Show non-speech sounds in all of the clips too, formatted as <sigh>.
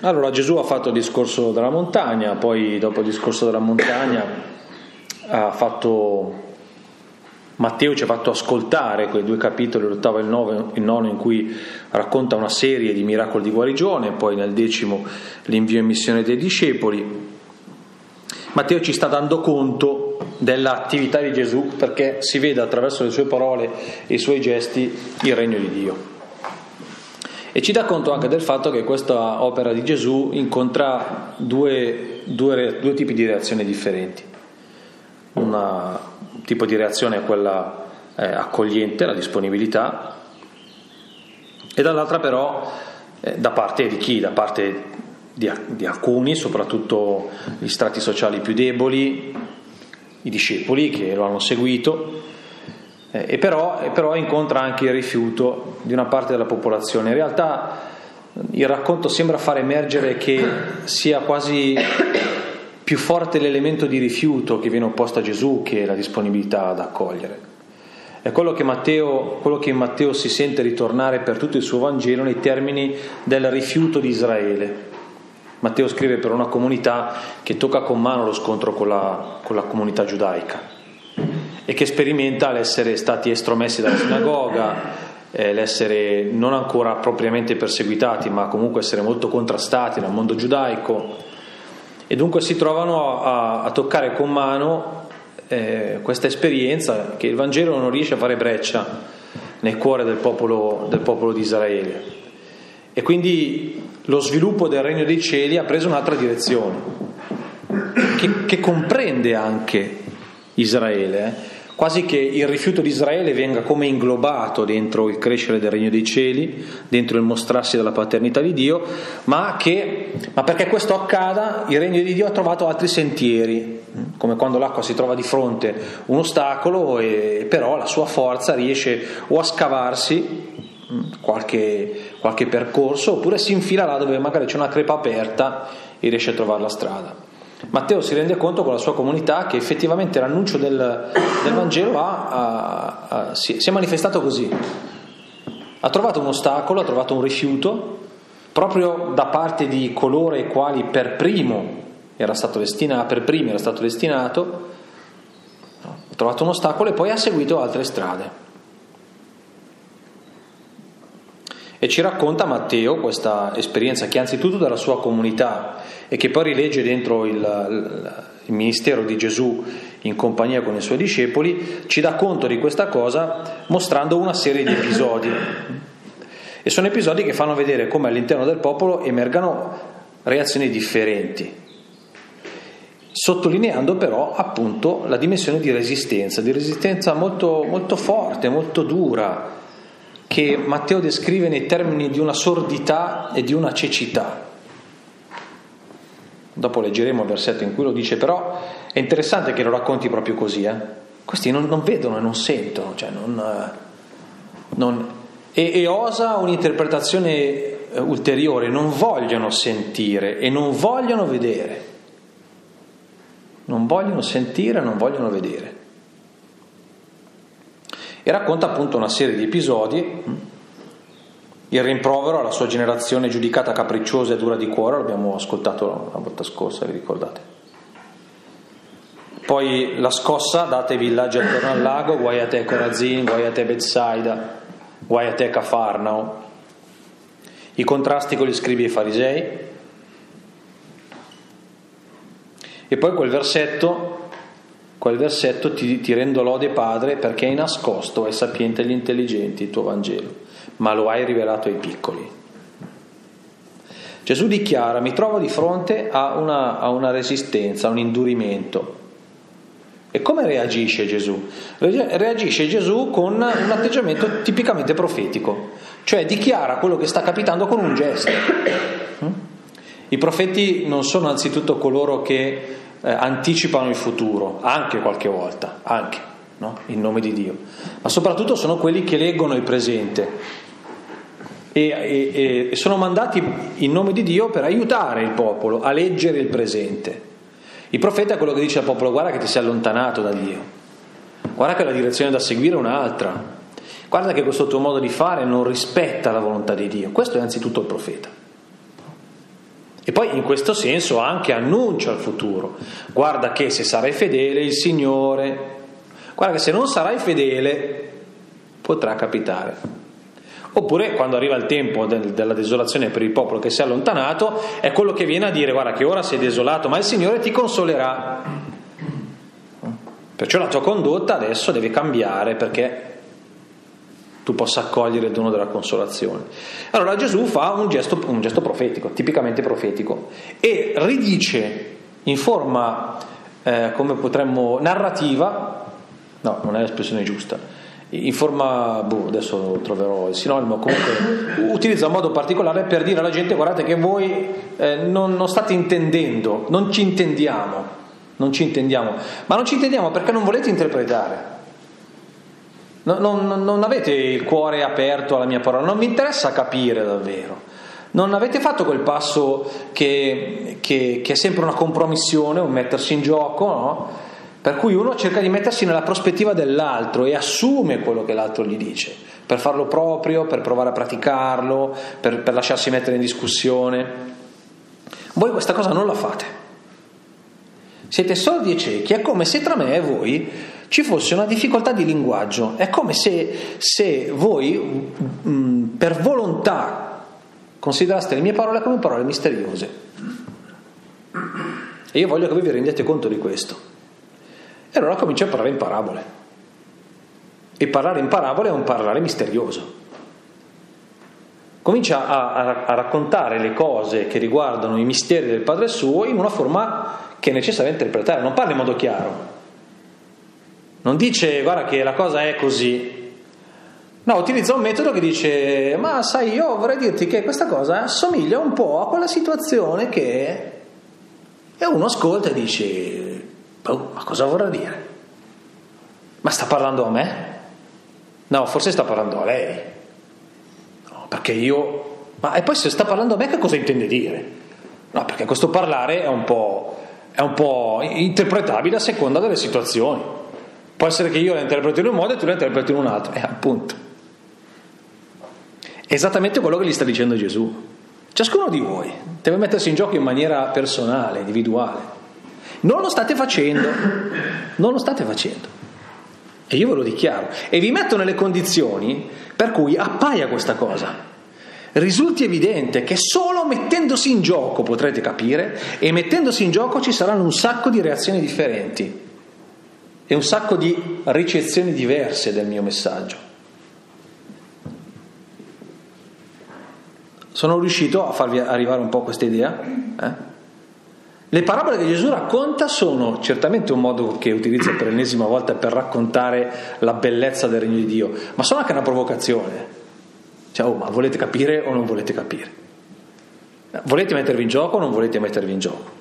Allora Gesù ha fatto il discorso della montagna, poi dopo il discorso della montagna ha fatto Matteo ci ha fatto ascoltare quei due capitoli, l'ottavo e il, nono, il nono, in cui racconta una serie di miracoli di guarigione, poi nel decimo l'invio in missione dei discepoli. Matteo ci sta dando conto dell'attività di Gesù perché si vede attraverso le sue parole e i suoi gesti il regno di Dio. E ci dà conto anche del fatto che questa opera di Gesù incontra due, due, due tipi di reazioni differenti. Una, un tipo di reazione è quella eh, accogliente, la disponibilità, e dall'altra però eh, da parte di chi? Da parte di, di alcuni, soprattutto gli strati sociali più deboli, i discepoli che lo hanno seguito, eh, e, però, però, incontra anche il rifiuto di una parte della popolazione. In realtà il racconto sembra far emergere che sia quasi più forte l'elemento di rifiuto che viene opposto a Gesù che la disponibilità ad accogliere. È quello che, Matteo, quello che Matteo si sente ritornare per tutto il suo Vangelo nei termini del rifiuto di Israele. Matteo scrive per una comunità che tocca con mano lo scontro con la, con la comunità giudaica e che sperimenta l'essere stati estromessi dalla sinagoga, eh, l'essere non ancora propriamente perseguitati, ma comunque essere molto contrastati dal mondo giudaico e dunque si trovano a, a toccare con mano eh, questa esperienza che il Vangelo non riesce a fare breccia nel cuore del popolo, del popolo di Israele. E quindi lo sviluppo del regno dei cieli ha preso un'altra direzione, che, che comprende anche Israele. Eh? Quasi che il rifiuto di Israele venga come inglobato dentro il crescere del regno dei cieli, dentro il mostrarsi della paternità di Dio, ma che, ma perché questo accada, il regno di Dio ha trovato altri sentieri, come quando l'acqua si trova di fronte un ostacolo e però la sua forza riesce o a scavarsi qualche, qualche percorso oppure si infila là dove magari c'è una crepa aperta e riesce a trovare la strada. Matteo si rende conto con la sua comunità che effettivamente l'annuncio del, del Vangelo ha, ha, ha, si, si è manifestato così. Ha trovato un ostacolo, ha trovato un rifiuto, proprio da parte di coloro ai quali per primo era stato destinato, per primi era stato destinato, ha trovato un ostacolo e poi ha seguito altre strade. E ci racconta Matteo questa esperienza che anzitutto dalla sua comunità e che poi rilegge dentro il, il, ministero di Gesù in compagnia con i suoi discepoli, ci dà conto di questa cosa mostrando una serie di episodi. E sono episodi che fanno vedere come all'interno del popolo emergano reazioni differenti, sottolineando però appunto la dimensione di resistenza, di resistenza molto, molto forte, molto dura, che Matteo descrive nei termini di una sordità e di una cecità. Dopo leggeremo il versetto in cui lo dice, però è interessante che lo racconti proprio così. Eh? Questi non, non, vedono e non sentono, cioè non, eh, non, e, e, osa un'interpretazione eh, ulteriore, non vogliono sentire e non vogliono vedere. Non vogliono sentire e non vogliono vedere e racconta appunto una serie di episodi, il rimprovero alla sua generazione giudicata capricciosa e dura di cuore, l'abbiamo ascoltato la volta scorsa, vi ricordate? Poi la scossa, date ai villaggi attorno al lago, guai a te Corazin, guai a te Bethsaida, guai a te Cafarnao, i contrasti con gli scribi e i farisei, e poi quel versetto quel versetto ti, ti rendo lode Padre perché hai nascosto ai sapienti e agli intelligenti il tuo Vangelo, ma lo hai rivelato ai piccoli. Gesù dichiara, mi trovo di fronte a una, a una resistenza, a un indurimento. E come reagisce Gesù? Reagisce Gesù con un atteggiamento tipicamente profetico, cioè dichiara quello che sta capitando con un gesto. I profeti non sono anzitutto coloro che eh, anticipano il futuro, anche qualche volta, anche, no? in nome di Dio, ma soprattutto sono quelli che leggono il presente e, e, e sono mandati in nome di Dio per aiutare il popolo a leggere il presente. Il profeta è quello che dice al popolo guarda che ti sei allontanato da Dio, guarda che la direzione da seguire è un'altra, guarda che questo tuo modo di fare non rispetta la volontà di Dio. Questo è anzitutto il profeta. E poi in questo senso anche annuncia il futuro. Guarda che se sarai fedele il Signore, guarda che se non sarai fedele potrà capitare. Oppure quando arriva il tempo del, della desolazione per il popolo che si è allontanato, è quello che viene a dire guarda che ora sei desolato, ma il Signore ti consolerà. Perciò la tua condotta adesso deve cambiare perché tu possa accogliere il dono della consolazione. Allora Gesù fa un gesto, un gesto profetico, tipicamente profetico, e ridice in forma, eh, come potremmo, narrativa, no, non è l'espressione giusta, in forma, boh, adesso troverò il sinonimo, comunque utilizza un modo particolare per dire alla gente guardate che voi eh, non, non state intendendo, non ci intendiamo, non ci intendiamo, ma non ci intendiamo perché non volete interpretare. Non, non, non, avete il cuore aperto alla mia parola, non vi interessa capire davvero. Non avete fatto quel passo che, che, che è sempre una compromissione, un mettersi in gioco, no? Per cui uno cerca di mettersi nella prospettiva dell'altro e assume quello che l'altro gli dice, per farlo proprio, per provare a praticarlo, per, per lasciarsi mettere in discussione. Voi questa cosa non la fate. Siete sordi e ciechi, è come se tra me e voi ci fosse una difficoltà di linguaggio. È come se, se voi, mh, mm, per volontà, consideraste le mie parole come parole misteriose. E io voglio che voi vi rendiate conto di questo. E allora comincio a parlare in parabole. E parlare in parabole è un parlare misterioso. Comincia a, a, a raccontare le cose che riguardano i misteri del Padre suo in una forma che è necessaria interpretare, non parla in modo chiaro. Non dice guarda che la cosa è così. No, utilizza un metodo che dice ma sai io vorrei dirti che questa cosa assomiglia un po' a quella situazione che... E uno ascolta e dice oh, ma cosa vorrà dire? Ma sta parlando a me? No, forse sta parlando a lei. No, perché io... Ma e poi se sta parlando a me che cosa intende dire? No, perché questo parlare è un po', è un po interpretabile a seconda delle situazioni. Può essere che io la interpreto in un modo e tu la interpreti in un altro, e eh, appunto. Esattamente quello che gli sta dicendo Gesù. Ciascuno di voi deve mettersi in gioco in maniera personale, individuale. Non lo state facendo, non lo state facendo. E io ve lo dichiaro. E vi metto nelle condizioni per cui appaia questa cosa. Risulti evidente che solo mettendosi in gioco potrete capire e mettendosi in gioco ci saranno un sacco di reazioni differenti e un sacco di ricezioni diverse del mio messaggio. Sono riuscito a farvi arrivare un po' questa idea? Eh? Le parabole che Gesù racconta sono certamente un modo che utilizza per l'ennesima volta per raccontare la bellezza del regno di Dio, ma sono anche una provocazione. Cioè, oh, ma volete capire o non volete capire? Volete mettervi in gioco o non volete mettervi in gioco?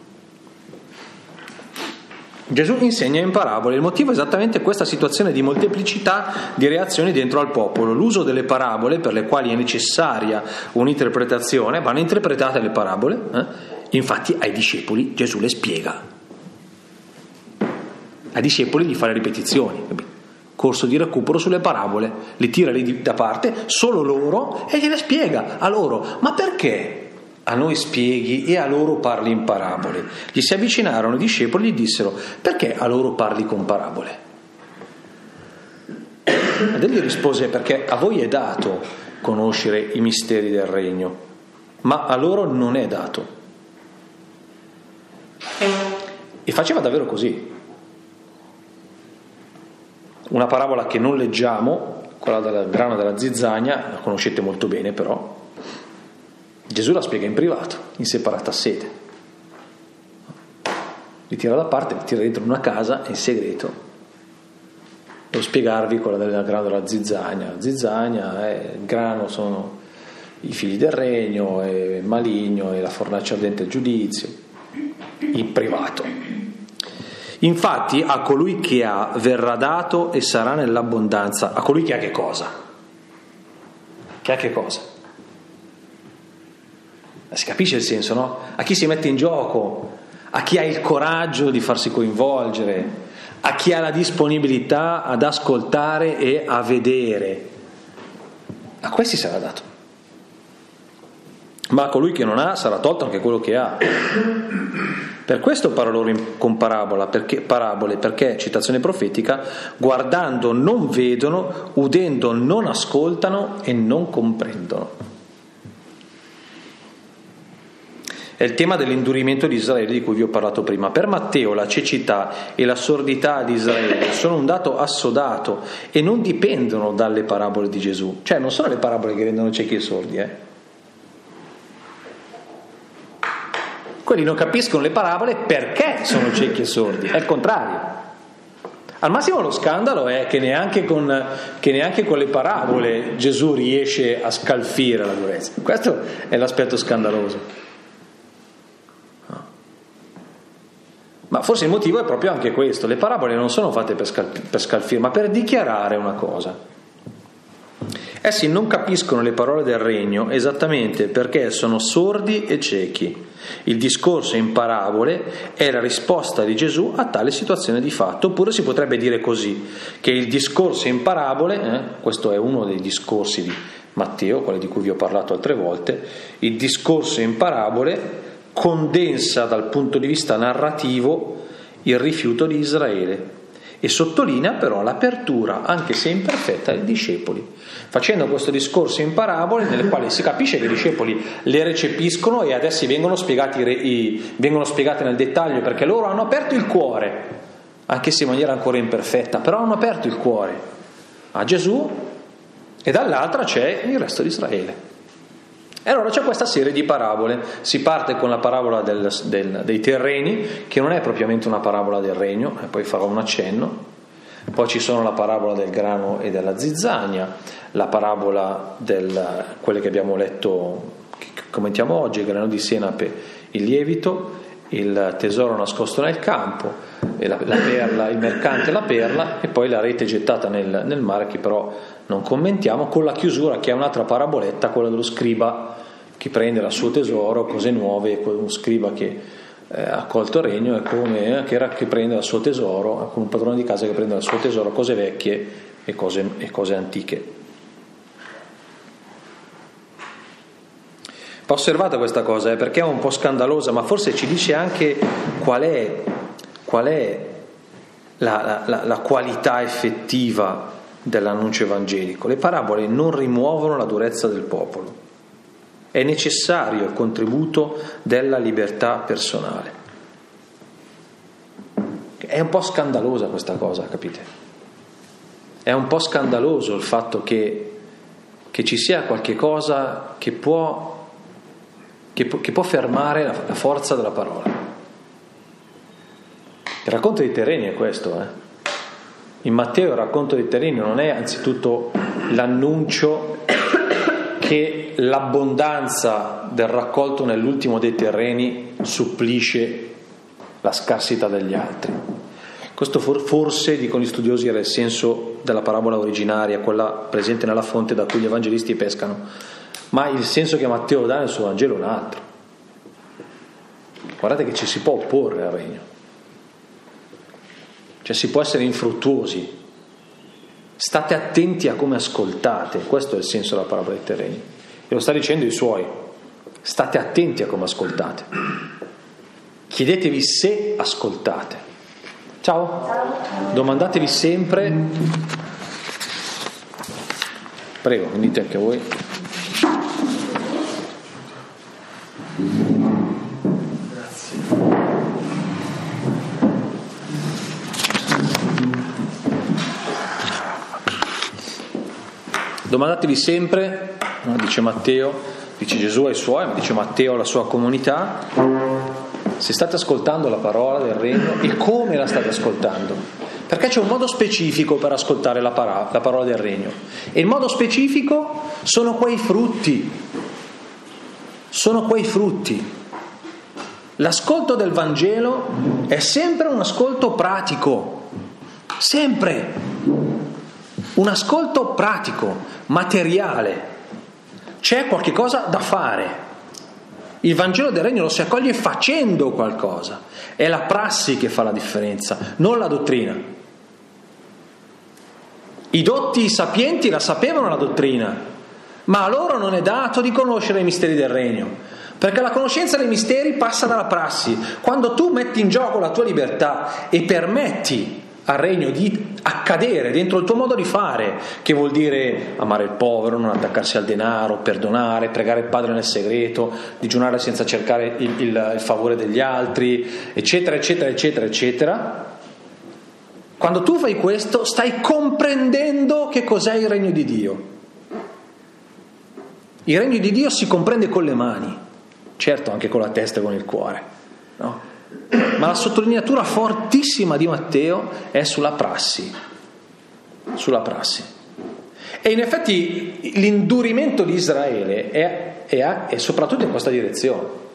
Gesù insegna in parabole, il motivo è esattamente questa situazione di molteplicità di reazioni dentro al popolo. L'uso delle parabole per le quali è necessaria un'interpretazione, vanno interpretate le parabole, eh? Infatti ai discepoli Gesù le spiega. Ai discepoli gli fa le ripetizioni, corso di recupero sulle parabole, le tira lì da parte, solo loro, e gliele spiega a loro. Ma perché? a noi spieghi e a loro parli in parabole. Gli si avvicinarono i discepoli e gli dissero, perché a loro parli con parabole? Ed egli rispose, perché a voi è dato conoscere i misteri del regno, ma a loro non è dato. E faceva davvero così. Una parabola che non leggiamo, quella del grano della zizzania, la conoscete molto bene però, Gesù la spiega in privato, in separata sede. Li tira da parte, li tira dentro una casa in segreto. Devo spiegarvi quella del grano della zizzania. La zizzania, eh, il grano sono i figli del regno, è il maligno, e la fornace ardente del giudizio, in privato. Infatti a colui che ha verrà dato e sarà nell'abbondanza. A colui che ha che cosa? Che ha che cosa? Si capisce il senso, no? A chi si mette in gioco, a chi ha il coraggio di farsi coinvolgere, a chi ha la disponibilità ad ascoltare e a vedere. A questi sarà dato. Ma a colui che non ha sarà tolto anche quello che ha. Per questo parlo loro con parabola, perché, parabole, perché, citazione profetica, guardando non vedono, udendo non ascoltano e non comprendono. È il tema dell'indurimento di Israele di cui vi ho parlato prima. Per Matteo la cecità e la sordità di Israele sono un dato assodato e non dipendono dalle parabole di Gesù. Cioè non sono le parabole che rendono ciechi e sordi, eh? Quelli non capiscono le parabole perché sono ciechi e sordi, è il contrario. Al massimo lo scandalo è che neanche, con, che neanche con le parabole Gesù riesce a scalfire la durezza. Questo è l'aspetto scandaloso. Ma forse il motivo è proprio anche questo. Le parabole non sono fatte per, scalfire, ma per dichiarare una cosa. Essi non capiscono le parole del regno esattamente perché sono sordi e ciechi. Il discorso in parabole è la risposta di Gesù a tale situazione di fatto, oppure si potrebbe dire così, che il discorso in parabole, eh, questo è uno dei discorsi di Matteo, quello di cui vi ho parlato altre volte, il discorso in parabole condensa dal punto di vista narrativo il rifiuto di Israele e sottolinea però l'apertura, anche se imperfetta, dei discepoli, facendo questo discorso in parabole nelle quali si capisce che i discepoli le recepiscono e adesso vengono spiegati, vengono spiegati nel dettaglio perché loro hanno aperto il cuore, anche se in maniera ancora imperfetta, però hanno aperto il cuore a Gesù e dall'altra c'è il resto di Israele. E allora c'è questa serie di parabole, si parte con la parabola del, del, dei terreni, che non è propriamente una parabola del regno, e poi farò un accenno, poi ci sono la parabola del grano e della zizzania, la parabola del quelle che abbiamo letto, che commentiamo oggi, il grano di senape, il lievito, il tesoro nascosto nel campo, la, la perla, il mercante la perla, e poi la rete gettata nel, nel mare che però non commentiamo, con la chiusura che è un'altra paraboletta, quella dello scriba che prende dal suo tesoro cose nuove, uno scriba che eh, ha colto il regno è come che, era, che prende dal suo tesoro, con un padrone di casa che prende dal suo tesoro cose vecchie e cose, e cose antiche. Va osservata questa cosa eh, perché è un po' scandalosa, ma forse ci dice anche qual è, qual è la, la, la qualità effettiva dell'annuncio evangelico. Le parabole non rimuovono la durezza del popolo è necessario il contributo della libertà personale. È un po' scandalosa questa cosa, capite? È un po' scandaloso il fatto che, che ci sia qualche cosa che può, che, che può fermare la, la, forza della parola. Il racconto dei terreni è questo, eh? In Matteo il racconto dei terreni non è anzitutto l'annuncio che l'abbondanza del raccolto nell'ultimo dei terreni supplisce la scarsità degli altri. Questo forse, dicono gli studiosi, era il senso della parabola originaria, quella presente nella fonte da cui gli evangelisti pescano, ma il senso che Matteo dà nel suo Vangelo è un altro. Guardate che ci si può opporre al regno, cioè si può essere infruttuosi, State attenti a come ascoltate, questo è il senso della parola dei terreni. E lo sta dicendo i suoi. State attenti a come ascoltate. Chiedetevi se ascoltate. Ciao. Ciao. Domandatevi sempre. Prego, venite anche voi. Domandatevi sempre, dice Matteo, dice Gesù ai suoi, ma dice Matteo alla sua comunità, se state ascoltando la parola del regno e come la state ascoltando. Perché c'è un modo specifico per ascoltare la, parola, la parola del regno. E il modo specifico sono quei frutti. Sono quei frutti. L'ascolto del Vangelo è sempre un ascolto pratico. Sempre un ascolto pratico, materiale. C'è qualche cosa da fare. Il Vangelo del Regno lo si accoglie facendo qualcosa. È la prassi che fa la differenza, non la dottrina. I dotti sapienti la sapevano la dottrina, ma a loro non è dato di conoscere i misteri del regno, perché la conoscenza dei misteri passa dalla prassi. Quando tu metti in gioco la tua libertà e permetti al regno di accadere dentro il tuo modo di fare, che vuol dire amare il povero, non attaccarsi al denaro, perdonare, pregare il Padre nel segreto, digiunare senza cercare il, il, il favore degli altri, eccetera, eccetera, eccetera, eccetera. Quando tu fai questo stai comprendendo che cos'è il regno di Dio. Il regno di Dio si comprende con le mani, certo anche con la testa e con il cuore? Ma la sottolineatura fortissima di Matteo è sulla prassi, sulla prassi. E in effetti l'indurimento di Israele è, è, è soprattutto in questa direzione.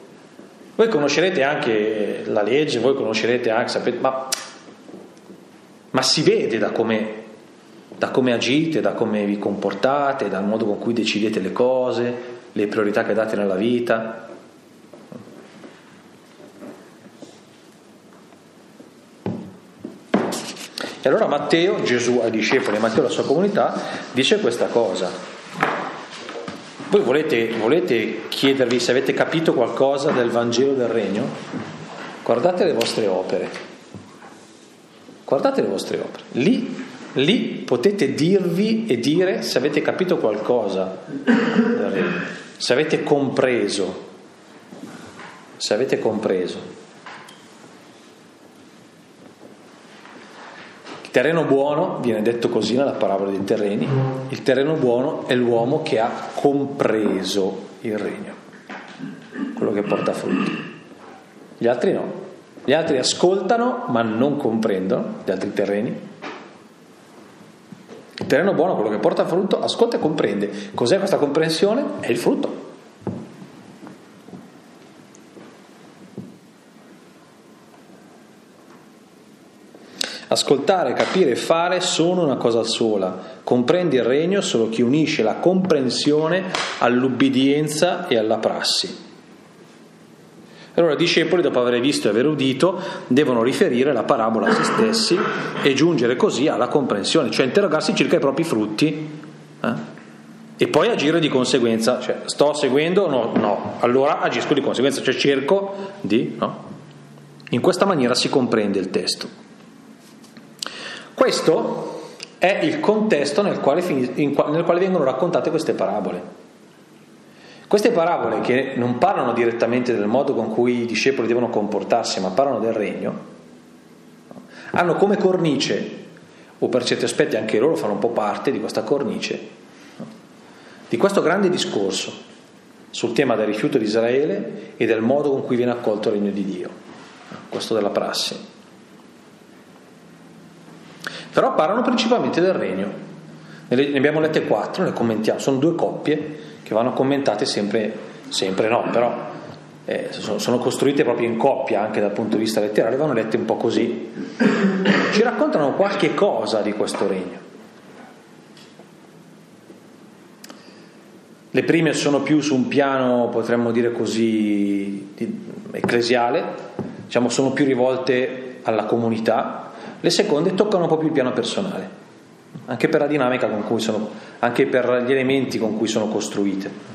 Voi conoscerete anche la legge, voi conoscerete anche, sapete, ma, ma si vede da come, da come agite, da come vi comportate, dal modo con cui decidete le cose, le priorità che date nella vita. E allora Matteo, Gesù ai discepoli, Matteo la sua comunità, dice questa cosa. Voi volete, volete chiedervi se avete capito qualcosa del Vangelo del Regno? Guardate le vostre opere. Guardate le vostre opere. Lì, lì potete dirvi e dire se avete capito qualcosa se avete compreso, se avete compreso. Terreno buono, viene detto così nella parabola dei terreni, il terreno buono è l'uomo che ha compreso il regno, quello che porta frutto. Gli altri no, gli altri ascoltano ma non comprendono gli altri terreni. Il terreno buono, quello che porta frutto, ascolta e comprende. Cos'è questa comprensione? È il frutto. Ascoltare, capire e fare sono una cosa sola. Comprende il regno solo chi unisce la comprensione all'ubbidienza e alla prassi. Allora i discepoli, dopo aver visto e aver udito, devono riferire la parabola a se stessi e giungere così alla comprensione, cioè interrogarsi circa i propri frutti eh? e poi agire di conseguenza. Cioè, sto seguendo? No, no, allora agisco di conseguenza, cioè cerco di... No? In questa maniera si comprende il testo. Questo è il contesto nel quale, nel quale vengono raccontate queste parabole. Queste parabole che non parlano direttamente del modo con cui i discepoli devono comportarsi, ma parlano del regno, hanno come cornice, o per certi aspetti anche loro fanno un po' parte di questa cornice, di questo grande discorso sul tema del rifiuto di Israele e del modo con cui viene accolto il regno di Dio, questo della prassi. Però parlano principalmente del regno. Ne abbiamo lette quattro, le commentiamo, sono due coppie che vanno commentate sempre, sempre no, però eh, sono costruite proprio in coppia anche dal punto di vista letterario, vanno lette un po' così. Ci raccontano qualche cosa di questo regno. Le prime sono più su un piano, potremmo dire così, ecclesiale, diciamo, sono più rivolte alla comunità, le seconde toccano più il piano personale, anche per la dinamica con cui sono, anche per gli elementi con cui sono costruite.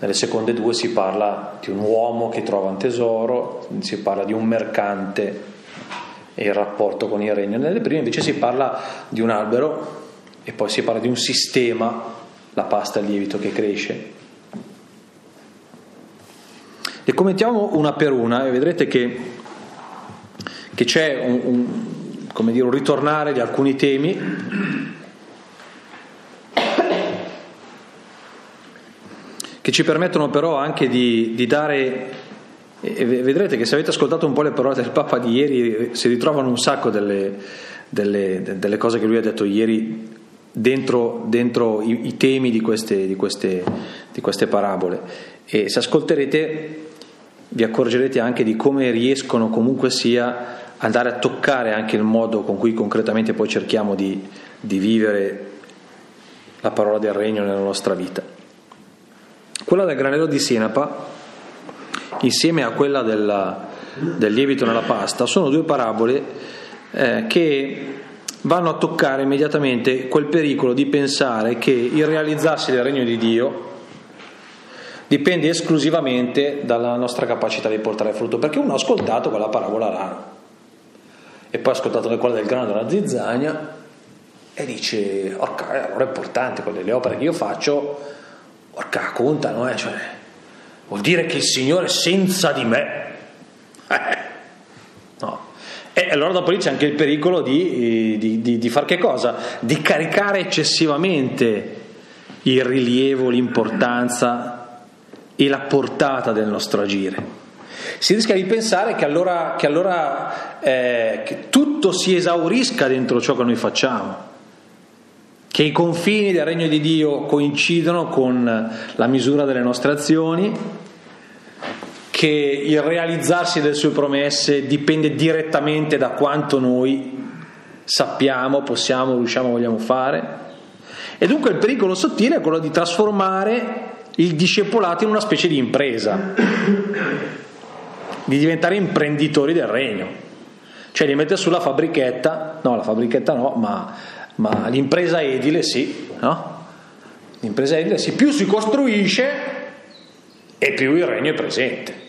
Nelle seconde due si parla di un uomo che trova un tesoro, si parla di un mercante e il rapporto con il regno. Nelle prime invece si parla di un albero e poi si parla di un sistema, la pasta e il lievito che cresce. Le commentiamo una per una e vedrete che, che c'è un, un come dire, un ritornare di alcuni temi. che ci permettono però anche di, di dare, vedrete che se avete ascoltato un po' le parole del Papa di ieri si ritrovano un sacco delle, delle, delle cose che lui ha detto ieri dentro, dentro i, i, temi di queste, di, queste, di queste parabole e se ascolterete vi accorgerete anche di come riescono comunque sia andare a toccare anche il modo con cui concretamente poi cerchiamo di, di vivere la parola del regno nella nostra vita. Quella del granello di Senapa, insieme a quella della, del lievito nella pasta, sono due parabole eh, che vanno a toccare immediatamente quel pericolo di pensare che il realizzarsi del regno di Dio dipende esclusivamente dalla nostra capacità di portare frutto, perché uno ha ascoltato quella parabola là e poi ha ascoltato quella del grano della zizzania e dice, orca, allora è importante quelle le opere che io faccio, orca, contano, eh? cioè, vuol dire che il Signore senza di me. <laughs> no. E allora dopo lì c'è anche il pericolo di, di, di, di far che cosa? Di caricare eccessivamente il rilievo, l'importanza e la portata del nostro agire. Si rischia di pensare che allora, che allora eh, che tutto si esaurisca dentro ciò che noi facciamo, che i confini del regno di Dio coincidono con la misura delle nostre azioni, che il realizzarsi delle sue promesse dipende direttamente da quanto noi sappiamo, possiamo, riusciamo, vogliamo fare. E dunque il pericolo sottile è quello di trasformare il discepolato in una specie di impresa di diventare imprenditori del regno, cioè di mettere sulla fabbrichetta, no la fabbrichetta no, ma, ma l'impresa edile sì, no? L'impresa edile sì, più si costruisce e più il regno è presente.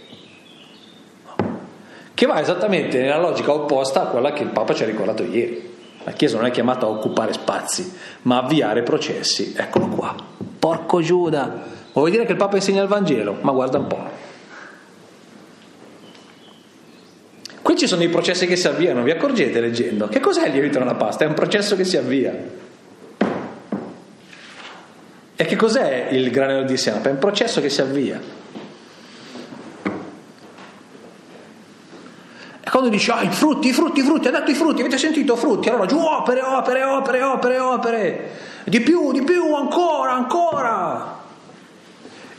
Che va esattamente nella logica opposta a quella che il Papa ci ha ricordato ieri. La Chiesa non è chiamata a occupare spazi, ma a avviare processi. Eccolo qua. Porco Giuda. Vuoi dire che il Papa insegna il Vangelo? Ma guarda un po'. Qui ci sono dei processi che si avviano, vi accorgete leggendo? Che cos'è il lievito nella pasta? È un processo che si avvia. E che cos'è il granello di senape? È un processo che si avvia. E quando dici, ah, i frutti, i frutti, i frutti, ha dato i frutti, avete sentito frutti? Allora giù, opere, opere, opere, opere, opere. Di più, di più, ancora, ancora.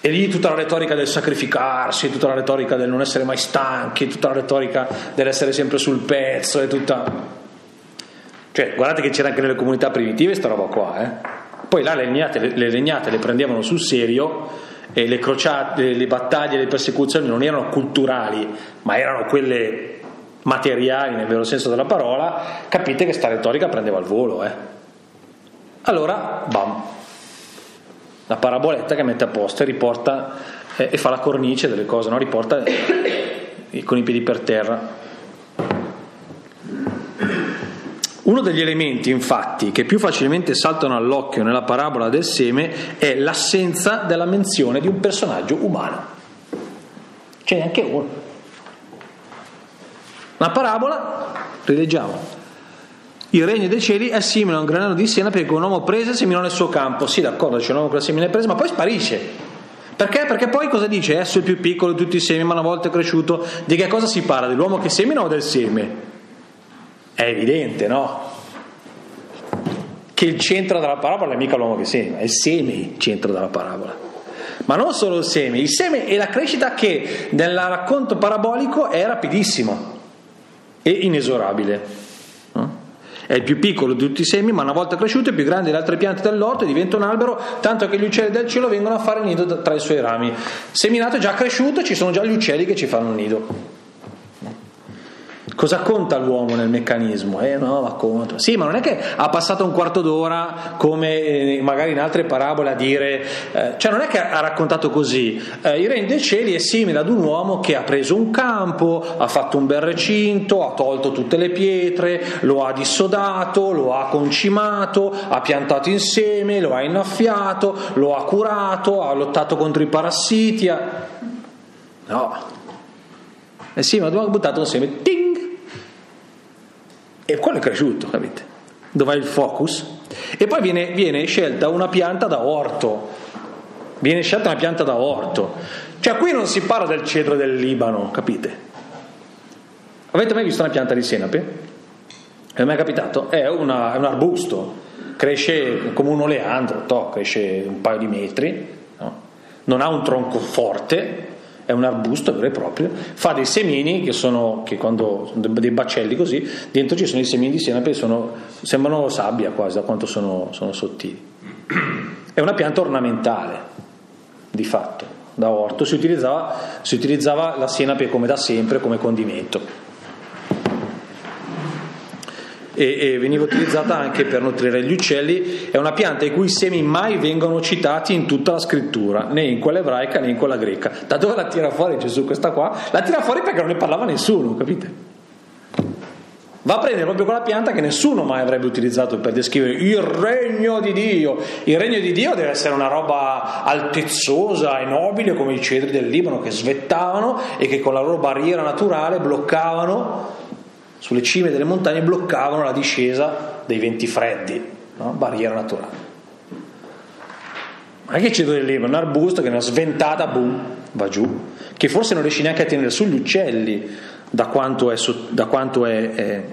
E lì tutta la retorica del sacrificarsi, tutta la retorica del non essere mai stanchi, tutta la retorica dell'essere sempre sul pezzo e tutta... Cioè, guardate che c'era anche nelle comunità primitive sta roba qua, eh? Poi là le legnate le, le legnate le prendevano sul serio e le crociate, le battaglie, le persecuzioni non erano culturali, ma erano quelle materiali nel vero senso della parola, capite che sta retorica prendeva il volo, eh? Allora, bam, la paraboletta che mette a posto e riporta eh, e fa la cornice delle cose, no? riporta con i piedi per terra. Uno degli elementi, infatti, che più facilmente saltano all'occhio nella parabola del seme è l'assenza della menzione di un personaggio umano. Ce n'è anche uno. Una parabola, rileggiamo, il regno dei cieli è simile a un granello di senape che un uomo prese e seminò nel suo campo. Sì, d'accordo, c'è un uomo che la semina presa, ma poi sparisce. Perché? Perché poi cosa dice? Esso è il più piccolo di tutti i semi, ma una volta è cresciuto. Di che cosa si parla? Dell'uomo che semina o del seme? È evidente, no? Che il centro della parabola è mica l'uomo che semina, è il seme il centro della parabola. Ma non solo il seme, il seme è la crescita che nel racconto parabolico è rapidissima e inesorabile. È il più piccolo di tutti i semi, ma una volta cresciuto è più grande delle altre piante dell'orto e diventa un albero, tanto che gli uccelli del cielo vengono a fare nido tra i suoi rami. Seminato è già cresciuto, ci sono già gli uccelli che ci fanno nido. Cosa conta l'uomo nel meccanismo? Eh no, va contro. Sì, ma non è che ha passato un quarto d'ora come eh, magari in altre parabole a dire, eh, cioè non è che ha raccontato così. Eh, il regno dei cieli è simile ad un uomo che ha preso un campo, ha fatto un bel recinto, ha tolto tutte le pietre, lo ha dissodato, lo ha concimato, ha piantato insieme, lo ha innaffiato, lo ha curato, ha lottato contro i parassiti. Ha... No. Eh sì, ma abbiamo buttato un seme, ting! E quello è cresciuto, capite? Dov'è il focus? E poi viene, viene scelta una pianta da orto. Viene scelta una pianta da orto. Cioè qui non si parla del cedro del Libano, capite? Avete mai visto una pianta di senape? È mai capitato? È, una, è un arbusto, cresce come un oleandro, to, cresce un paio di metri, no? non ha un tronco forte, è un arbusto vero e proprio, fa dei semini che sono, che quando, dei baccelli così, dentro ci sono i semini di senape sono, sembrano sabbia quasi da quanto sono, sono sottili. <clears throat> È una pianta ornamentale, di fatto, da orto, si utilizzava, si utilizzava la senape come da sempre, come condimento. E, e, veniva utilizzata anche per nutrire gli uccelli. È una pianta i cui semi mai vengono citati in tutta la scrittura, né in quella ebraica né in quella greca. Da dove la tira fuori Gesù questa qua? La tira fuori perché non ne parlava nessuno, capite? Va a prendere proprio quella pianta che nessuno mai avrebbe utilizzato per descrivere il regno di Dio. Il regno di Dio deve essere una roba altezzosa e nobile come i cedri del Libano che svettavano e che con la loro barriera naturale bloccavano sulle cime delle montagne bloccavano la discesa dei venti freddi, no? barriera naturale. Ma che del Libano? Un arbusto che una sventata, boom, va giù, che forse non riesce neanche a tenere sugli uccelli da quanto è, da quanto è, è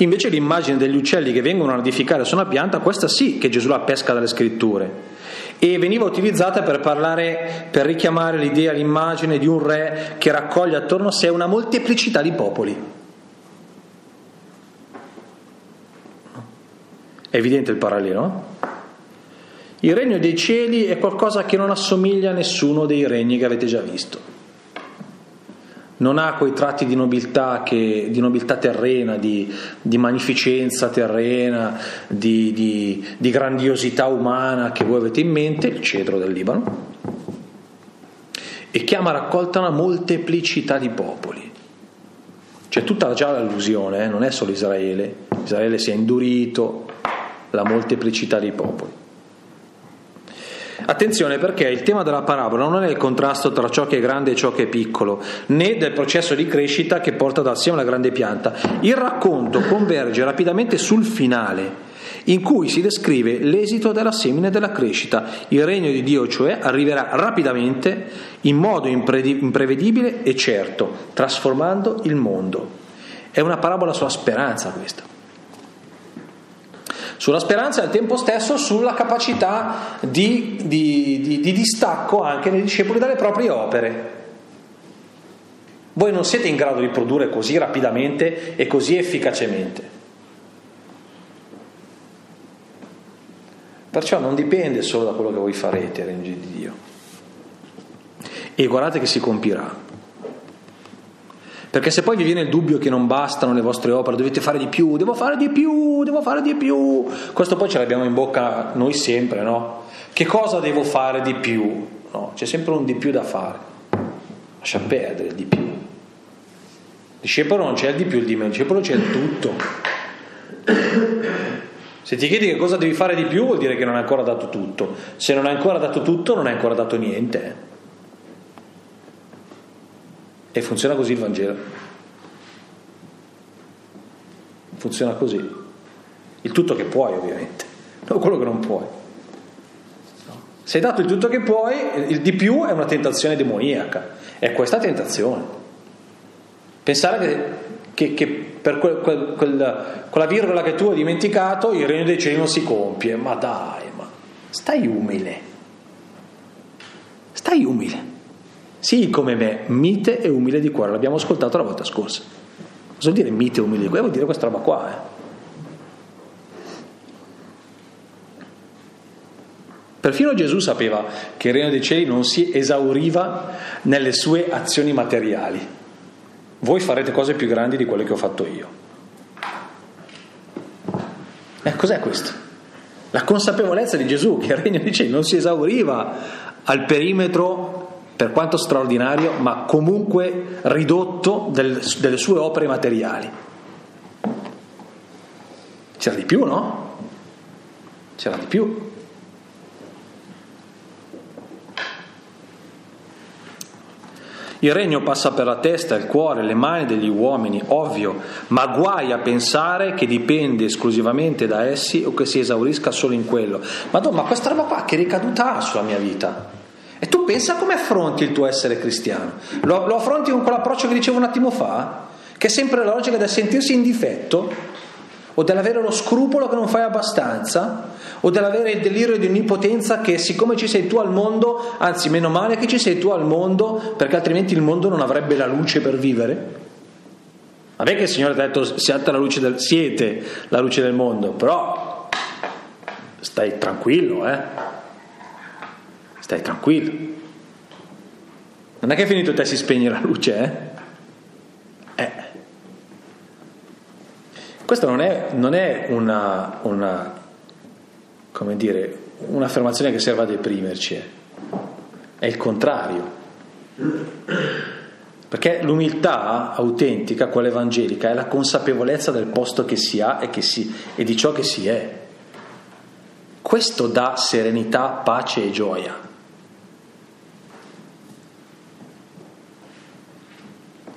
Invece l'immagine degli uccelli che vengono a nidificare su una pianta, questa sì che Gesù la pesca dalle scritture e veniva utilizzata per parlare, per richiamare l'idea, l'immagine di un re che raccoglie attorno a sé una molteplicità di popoli. È evidente il parallelo? Il regno dei cieli è qualcosa che non assomiglia a nessuno dei regni che avete già visto non ha quei tratti di nobiltà, che, di nobiltà terrena, di, di, magnificenza terrena, di, di, di grandiosità umana che voi avete in mente, il cedro del Libano, e chiama raccolta una molteplicità di popoli. C'è tutta già l'allusione, eh? non è solo Israele, Israele si è indurito, la molteplicità di popoli. Attenzione perché il tema della parabola non è il contrasto tra ciò che è grande e ciò che è piccolo, né del processo di crescita che porta dal seme alla grande pianta. Il racconto converge rapidamente sul finale, in cui si descrive l'esito della semine della crescita. Il regno di Dio, cioè, arriverà rapidamente, in modo imprevedibile e certo, trasformando il mondo. È una parabola sulla speranza questa sulla speranza e al tempo stesso sulla capacità di, di, di, di distacco anche dei discepoli dalle proprie opere. Voi non siete in grado di produrre così rapidamente e così efficacemente. Perciò non dipende solo da quello che voi farete, regno di Dio. E guardate che si compirà. Perché se poi vi viene il dubbio che non bastano le vostre opere, dovete fare di più, devo fare di più, devo fare di più, questo poi ce l'abbiamo in bocca noi sempre, no? Che cosa devo fare di più? No, c'è sempre un di più da fare. Lascia perdere il di più. Discepolo non c'è il di più, il di meno, discepolo c'è il tutto. Se ti chiedi che cosa devi fare di più vuol dire che non hai ancora dato tutto. Se non hai ancora dato tutto non hai ancora dato niente. E funziona così il Vangelo. Funziona così. Il tutto che puoi, ovviamente, non quello che non puoi. Se hai dato il tutto che puoi, il di più è una tentazione demoniaca. È questa tentazione. Pensare che, che, che per quel, quel, quel, quella virgola che tu hai dimenticato il regno dei cieli non si compie. Ma dai, ma stai umile. Stai umile. Sii come me, mite e umile di cuore, l'abbiamo ascoltato la volta scorsa. Cosa vuol dire mite e umile di cuore? Vuol dire questa roba qua. Eh. Perfino Gesù sapeva che il regno dei cieli non si esauriva nelle sue azioni materiali. Voi farete cose più grandi di quelle che ho fatto io. Eh, cos'è questo? La consapevolezza di Gesù che il regno dei cieli non si esauriva al perimetro per quanto straordinario, ma comunque ridotto del, delle sue opere materiali. C'era di più, no? C'era di più. Il regno passa per la testa, il cuore, le mani degli uomini, ovvio, ma guai a pensare che dipende esclusivamente da essi o che si esaurisca solo in quello. Madonna, ma questa roba qua che ricaduta ha sulla mia vita? Tu pensa come affronti il tuo essere cristiano? Lo, lo affronti con quell'approccio che dicevo un attimo fa? Che è sempre la logica del sentirsi in difetto? O dell'avere lo scrupolo che non fai abbastanza? O dell'avere il delirio di onnipotenza che siccome ci sei tu al mondo, anzi meno male che ci sei tu al mondo, perché altrimenti il mondo non avrebbe la luce per vivere? Vabbè che il Signore ti ha detto siate la luce del, siete la luce del mondo, però stai tranquillo, eh? Stai tranquillo. Non è che è finito te si spegne la luce, eh? Eh. Questa non è, non è una, una, come dire, un'affermazione che serve a deprimerci, eh. è il contrario. Perché l'umiltà autentica, quella evangelica, è la consapevolezza del posto che si ha e, si, e di ciò che si è. Questo dà serenità, pace e gioia.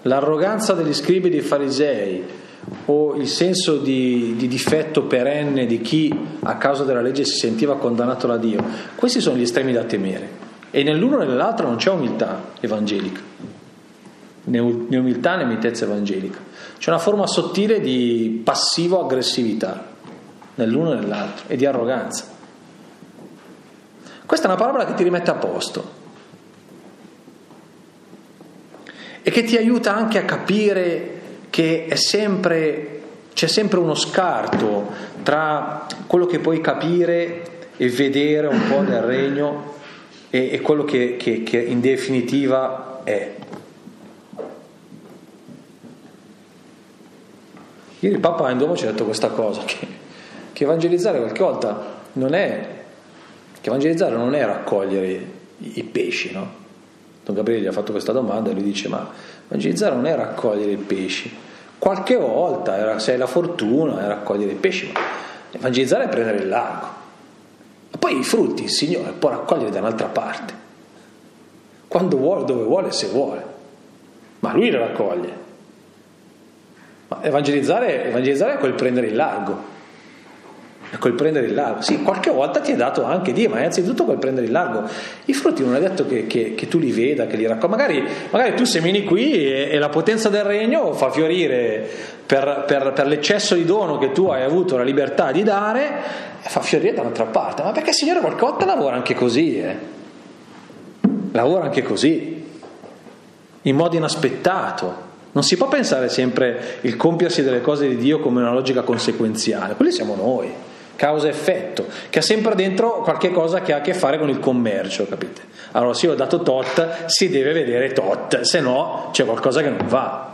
L'arroganza degli scribi e dei farisei o il senso di, di, difetto perenne di chi a causa della legge si sentiva condannato da Dio, questi sono gli estremi da temere. E nell'uno e nell'altro non c'è umiltà evangelica, né umiltà né mitezza evangelica. C'è una forma sottile di passivo-aggressività nell'uno e nell'altro e di arroganza. Questa è una parola che ti rimette a posto e che ti aiuta anche a capire che sempre, c'è sempre uno scarto tra quello che puoi capire e vedere un po' del regno e, e quello che, che, che in definitiva è. Ieri il Papa in Duomo ci ha detto questa cosa, che, che evangelizzare qualche volta non è che evangelizzare non è raccogliere i, i pesci, no? Don Gabriele gli ha fatto questa domanda e lui dice ma evangelizzare non è raccogliere i pesci, qualche volta era, se hai la fortuna è raccogliere i pesci, ma evangelizzare è prendere il largo. Ma poi i frutti il Signore può raccogliere da un'altra parte, quando vuole, dove vuole, se vuole, ma Lui li raccoglie. Ma evangelizzare, evangelizzare è quel prendere il largo col prendere il largo. Sì, qualche volta ti è dato anche Dio, ma innanzitutto col prendere il largo. I frutti non è detto che, che, che tu li veda, che li raccogli. Magari, magari, tu semini qui e, e, la potenza del regno fa fiorire per, per, per, l'eccesso di dono che tu hai avuto la libertà di dare, fa fiorire da un'altra parte. Ma perché il Signore qualche volta lavora anche così, eh? Lavora anche così, in modo inaspettato. Non si può pensare sempre il compiersi delle cose di Dio come una logica conseguenziale, quelli siamo noi causa-effetto, che ha sempre dentro qualche cosa che ha a che fare con il commercio, capite? Allora se io ho dato tot, si deve vedere tot, se no c'è qualcosa che non va.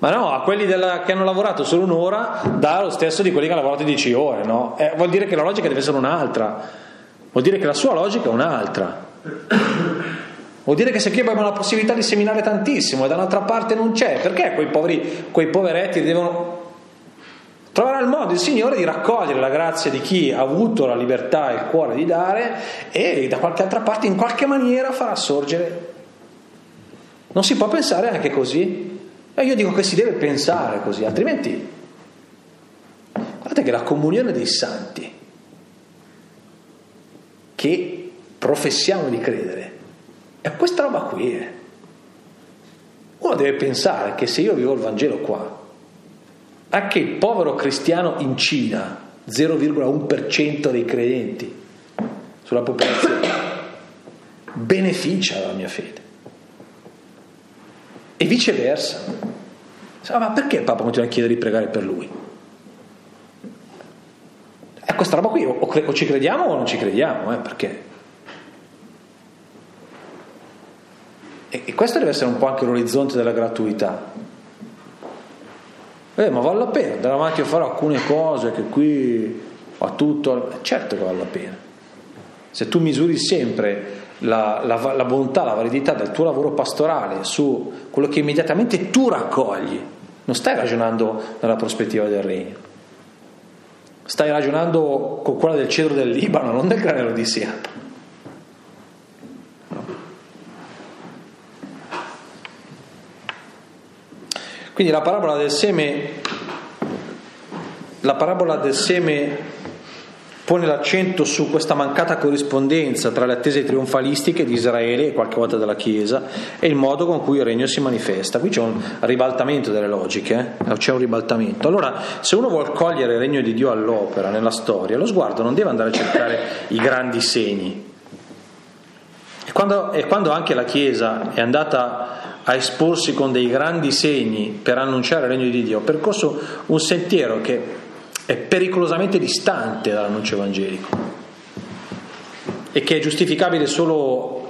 Ma no, a quelli della, che hanno lavorato solo un'ora dà lo stesso di quelli che hanno lavorato 10 ore, no? Eh, vuol dire che la logica deve essere un'altra, vuol dire che la sua logica è un'altra. Vuol dire che se qui abbiamo la possibilità di seminare tantissimo e dall'altra parte non c'è, perché quei, poveri, quei poveretti devono Troverà il modo il Signore di raccogliere la grazia di chi ha avuto la libertà e il cuore di dare e da qualche altra parte in qualche maniera farà sorgere. Non si può pensare anche così? E io dico che si deve pensare così, altrimenti guardate che la comunione dei santi che professiamo di credere è questa roba qui. Eh. Uno deve pensare che se io vivo il Vangelo qua, anche il povero cristiano in Cina, 0,1% dei credenti sulla popolazione, beneficia dalla mia fede. E viceversa. Ma perché il Papa continua a chiedere di pregare per lui? È questa roba qui, o, ci crediamo o non ci crediamo, eh, perché? E questo deve essere un po' anche l'orizzonte della gratuità. Eh, ma vale la pena, andare avanti a fare alcune cose che qui ha tutto, certo che vale la pena. Se tu misuri sempre la, la, la, bontà, la validità del tuo lavoro pastorale su quello che immediatamente tu raccogli, non stai ragionando nella prospettiva del regno, stai ragionando con quella del cedro del Libano, non del granello di Siapa. Quindi la parabola del seme, la parabola del seme pone l'accento su questa mancata corrispondenza tra le attese trionfalistiche di Israele e qualche volta della Chiesa e il modo con cui il regno si manifesta. Qui c'è un ribaltamento delle logiche, eh? c'è un ribaltamento. Allora, se uno vuole cogliere il regno di Dio all'opera, nella storia, lo sguardo non deve andare a cercare <coughs> i grandi segni. E quando, e quando anche la Chiesa è andata a esporsi con dei grandi segni per annunciare il regno di Dio, ha percorso un sentiero che è pericolosamente distante dall'annuncio evangelico e che è giustificabile solo,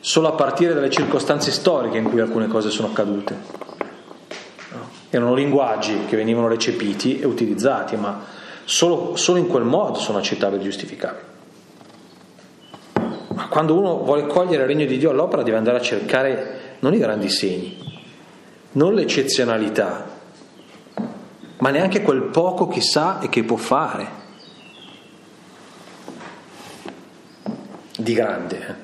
solo a partire dalle circostanze storiche in cui alcune cose sono accadute. erano linguaggi che venivano recepiti e utilizzati, ma solo, solo in quel modo sono accettabili e giustificabili. Ma quando uno vuole cogliere il regno di Dio all'opera deve andare a cercare non i grandi segni, non l'eccezionalità, ma neanche quel poco che sa e che può fare di grande.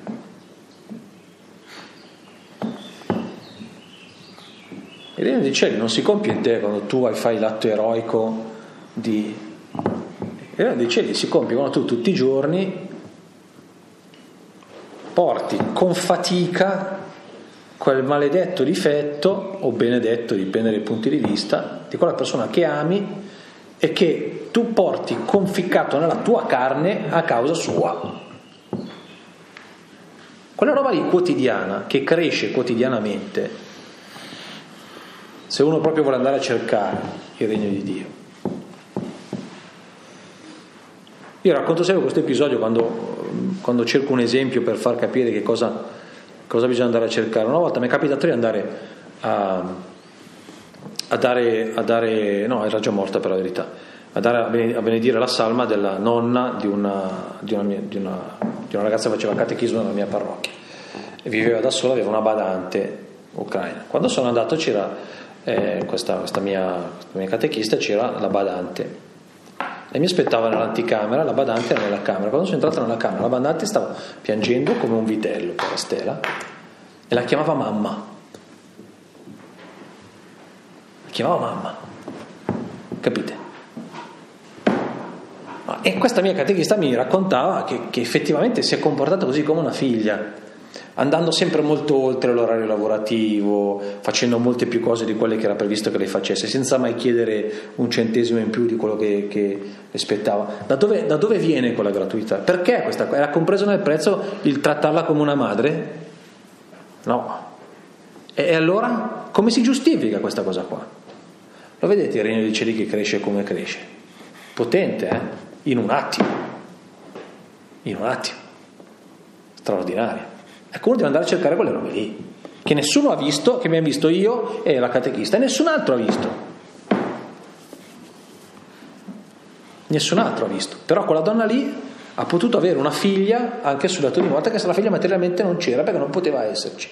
Eh. Dei cieli non si compie in te quando tu fai l'atto eroico di... Regno dei cieli si compie quando tu tutti i giorni porti con fatica quel maledetto difetto o benedetto, dipende dai punti di vista, di quella persona che ami e che tu porti conficcato nella tua carne a causa sua. Quella roba lì quotidiana, che cresce quotidianamente, se uno proprio vuole andare a cercare il regno di Dio. Io racconto sempre questo episodio quando, quando cerco un esempio per far capire che cosa, cosa, bisogna andare a cercare. Una volta mi è capitato di andare a, a, dare, a dare, no, era già morta per la verità, a, dare, a benedire la salma della nonna di una, di una, di una, di una ragazza che faceva catechismo nella mia parrocchia. E viveva da sola, aveva una badante ucraina. Quando sono andato c'era eh, questa, questa, mia, questa mia catechista, c'era la badante. E mi aspettava nell'anticamera, la badante era nella camera. Quando sono entrato nella camera, la badante stava piangendo come un vitello per la stela e la chiamava mamma. La chiamava mamma. Capite? E questa mia catechista mi raccontava che, che effettivamente si è comportata così come una figlia, andando sempre molto oltre l'orario lavorativo, facendo molte più cose di quelle che era previsto che lei facesse, senza mai chiedere un centesimo in più di quello che, che le spettava. Da dove, da dove, viene quella gratuità? Perché questa? Era compreso nel prezzo il trattarla come una madre? No. E, e allora come si giustifica questa cosa qua? Lo vedete il regno dei cieli che cresce come cresce? Potente, eh? in un attimo, in un attimo, straordinario. Ecco, uno deve andare a cercare quelle robe lì, che nessuno ha visto, che mi ha visto io e la catechista, e nessun altro ha visto. Nessun altro ha visto. Però quella donna lì ha potuto avere una figlia anche sul dato di morte, che se la figlia materialmente non c'era perché non poteva esserci.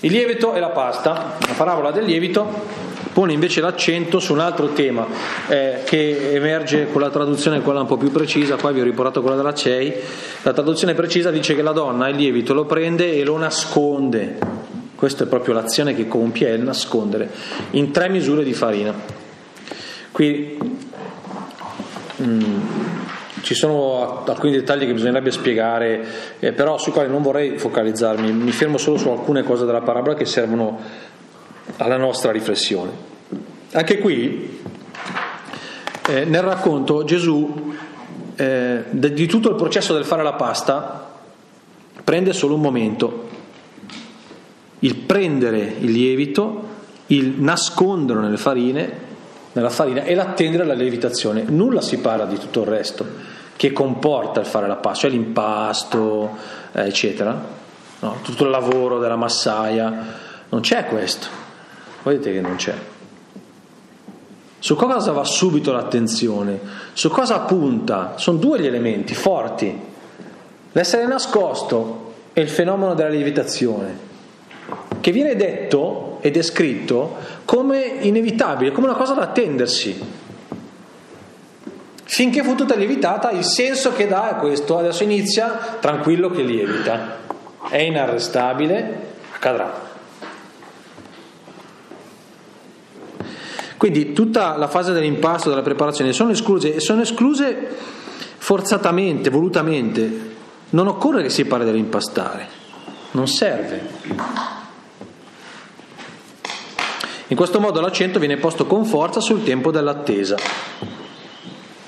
Il lievito e la pasta, la parabola del lievito pone invece l'accento su un altro tema eh, che emerge con la traduzione quella un po' più precisa, qua vi ho riportato quella della CEI, la traduzione precisa dice che la donna il lievito lo prende e lo nasconde, questa è proprio l'azione che compie, è il nascondere, in tre misure di farina. Qui mm, ci sono alcuni dettagli che bisognerebbe spiegare, eh, però sui quali non vorrei focalizzarmi, mi fermo solo su alcune cose della parabola che servono alla nostra riflessione. Anche qui, eh, nel racconto, Gesù eh, di tutto il processo del fare la pasta prende solo un momento, il prendere il lievito, il nasconderlo nelle farine, nella farina e l'attendere alla lievitazione. Nulla si parla di tutto il resto che comporta il fare la pasta, cioè l'impasto, eh, eccetera. No, tutto il lavoro della massaia, non c'è questo. Vedete che non c'è. Su cosa va subito l'attenzione? Su cosa punta? Sono due gli elementi forti. L'essere nascosto e il fenomeno della lievitazione, che viene detto e descritto come inevitabile, come una cosa da attendersi finché fu tutta lievitata, il senso che dà è questo, adesso inizia tranquillo che lievita, è inarrestabile, accadrà. Quindi tutta la fase dell'impasto, della preparazione sono escluse e sono escluse forzatamente, volutamente. Non occorre che si parli dell'impastare, non serve. In questo modo l'accento viene posto con forza sul tempo dell'attesa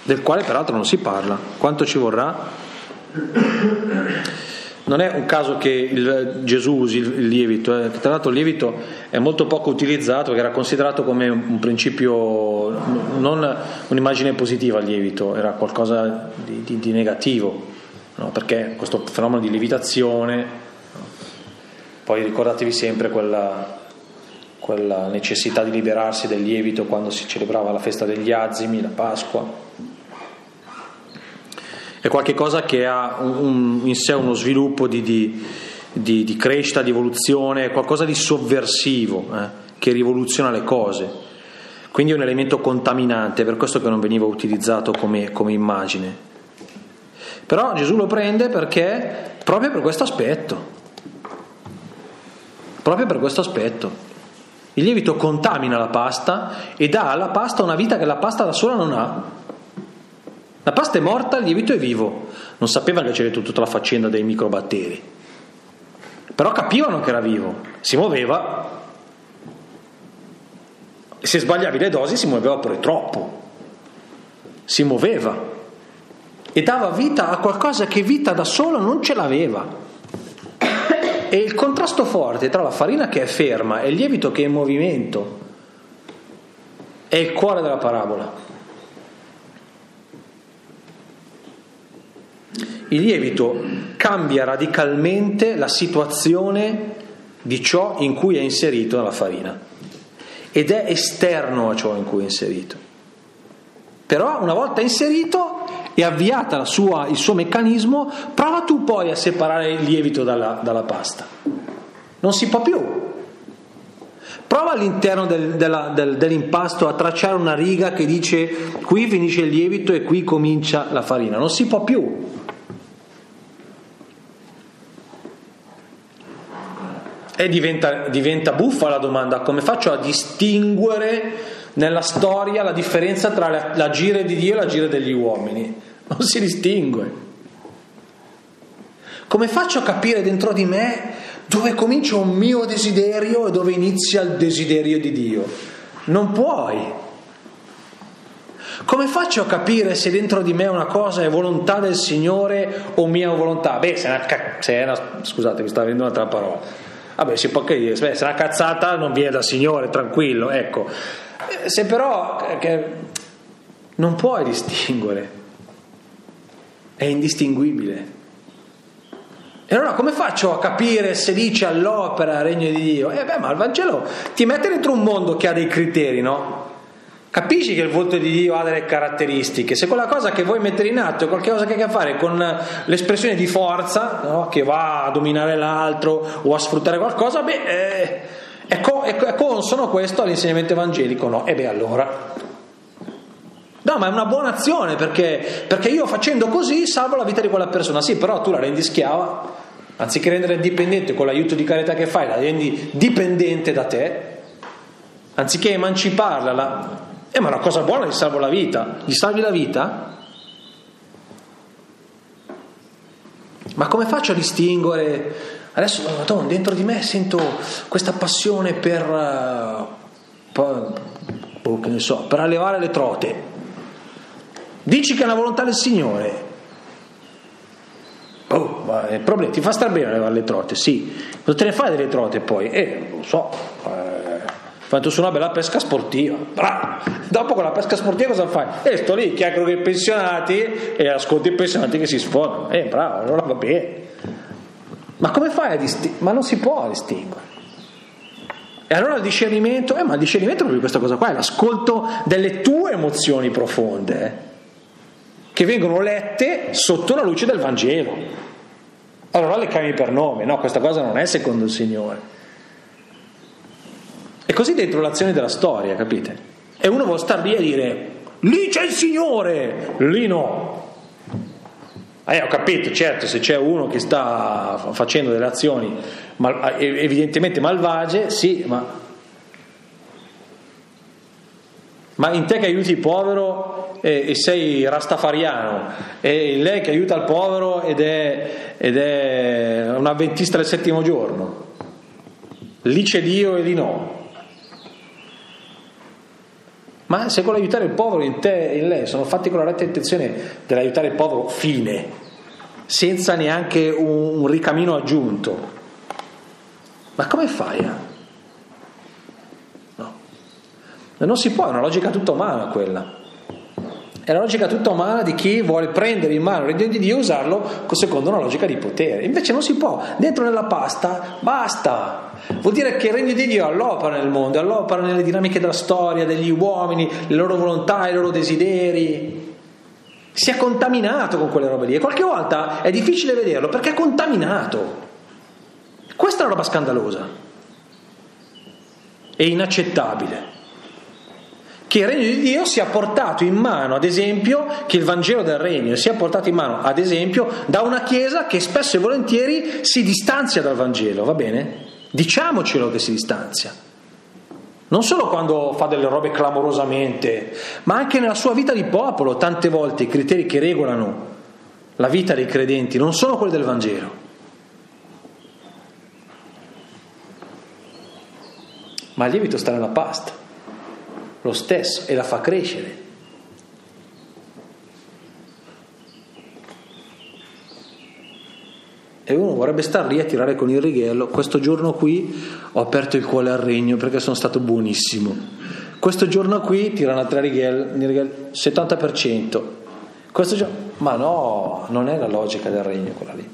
del quale peraltro non si parla. Quanto ci vorrà? Non è un caso che il, Gesù usi il lievito, eh. tra l'altro il lievito è molto poco utilizzato, perché era considerato come un principio, non un'immagine positiva il lievito, era qualcosa di, di, di negativo. no? perché questo fenomeno di lievitazione, poi ricordatevi sempre quella, quella necessità di liberarsi del lievito quando si celebrava la festa degli azimi, la Pasqua. È qualcosa che ha un, in sé uno sviluppo di, di, di, di, crescita, di evoluzione, qualcosa di sovversivo eh, che rivoluziona le cose. Quindi è un elemento contaminante, per questo che non veniva utilizzato come, come immagine. Però Gesù lo prende perché proprio per questo aspetto. Proprio per questo aspetto. Il lievito contamina la pasta e dà alla pasta una vita che la pasta da sola non ha. La pasta è morta, il lievito è vivo. Non sapeva che c'era tutta la faccenda dei microbatteri. Però capivano che era vivo, si muoveva. Se sbagliavi le dosi si muoveva pure troppo. Si muoveva e dava vita a qualcosa che vita da solo non ce l'aveva. E il contrasto forte tra la farina che è ferma e il lievito che è in movimento è il cuore della parabola. Il lievito cambia radicalmente la situazione di ciò in cui è inserito nella farina ed è esterno a ciò in cui è inserito. Però una volta inserito e avviata sua, il suo meccanismo, prova tu poi a separare il lievito dalla, dalla pasta. Non si può più. Prova all'interno del, della, del, dell'impasto a tracciare una riga che dice qui finisce il lievito e qui comincia la farina. Non si può più. E diventa, diventa buffa la domanda, come faccio a distinguere nella storia la differenza tra l'agire di Dio e l'agire degli uomini? non si distingue. Come faccio a capire dentro di me dove comincia un mio desiderio e dove inizia il desiderio di Dio? Non puoi. Come faccio a capire se dentro di me una cosa è volontà del Signore o mia volontà? Beh, se è una, se è una scusate, mi sta venendo un'altra parola. Vabbè, si può anche dire, se una cazzata non viene dal Signore, tranquillo, ecco. Eh, se però che, non puoi distinguere è indistinguibile. E allora come faccio a capire se dice all'opera regno di Dio? Eh beh, ma il Vangelo ti mette dentro un mondo che ha dei criteri, no? Capisci che il volto di Dio ha delle caratteristiche. Se quella cosa che vuoi mettere in atto è qualcosa che ha a che fare con l'espressione di forza, no? che va a dominare l'altro o a sfruttare qualcosa, beh, eh, è, co- è consono questo all'insegnamento evangelico? No? E beh, allora No, ma è una buona azione perché, perché io facendo così salvo la vita di quella persona. Sì, però tu la rendi schiava, anziché rendere dipendente con l'aiuto di carità che fai, la rendi dipendente da te, anziché emanciparla. La... Eh, ma è una cosa buona, gli salvo la vita. Gli salvi la vita? Ma come faccio a distinguere? Adesso, madonna, dentro di me sento questa passione per, uh, per, oh, so, per allevare le trote. Dici che è la volontà del Signore. Oh, il problema ti fa star bene levare le trote, sì. Cosa te ne fai delle trote poi? Eh, lo so. Eh, fatto su una bella pesca sportiva. Bravo. Dopo con la pesca sportiva cosa fai? E eh, sto lì, chiacchiero con i pensionati e ascolti i pensionati che si sfondano. Eh, bravo, allora va bene. Ma come fai a distinguere? Ma non si può distinguere. E allora il discernimento, eh, ma il discernimento è proprio questa cosa qua, è l'ascolto delle tue emozioni profonde. Eh che vengono lette sotto la luce del Vangelo. Allora le chiami per nome, no, questa cosa non è secondo il Signore. E così dentro l'azione della storia, capite? E uno vuole star lì a dire, lì c'è il Signore, lì no. Eh, ho capito, certo, se c'è uno che sta facendo delle azioni mal, evidentemente malvagie, sì, ma ma in te che aiuti il povero e, e sei rastafariano e lei che aiuta il povero ed è, ed è un avventista del settimo giorno lì c'è Dio e lì no ma se vuole aiutare il povero in te e in lei sono fatti con la retta intenzione dell'aiutare il povero fine senza neanche un, un ricamino aggiunto ma come fai a non si può, è una logica tutta umana quella. È la logica tutta umana di chi vuole prendere in mano il regno di Dio e usarlo secondo una logica di potere. Invece non si può. Dentro nella pasta basta. Vuol dire che il regno di Dio all'opera nel mondo, all'opera nelle dinamiche della storia, degli uomini, le loro volontà, i loro desideri. Si è contaminato con quelle robe lì e qualche volta è difficile vederlo perché è contaminato. Questa è una roba scandalosa e inaccettabile che il regno di Dio sia portato in mano, ad esempio, che il Vangelo del regno sia portato in mano, ad esempio, da una Chiesa che spesso e volentieri si distanzia dal Vangelo, va bene? Diciamocelo che si distanzia. Non solo quando fa delle robe clamorosamente, ma anche nella sua vita di popolo, tante volte i criteri che regolano la vita dei credenti non sono quelli del Vangelo. Ma il lievito sta nella pasta lo stesso e la fa crescere. E uno vorrebbe star lì a tirare con il righello. Questo giorno qui ho aperto il cuore al regno perché sono stato buonissimo. Questo giorno qui tirano a tre righelli, 70%. Questo giorno, ma no, non è la logica del regno quella lì.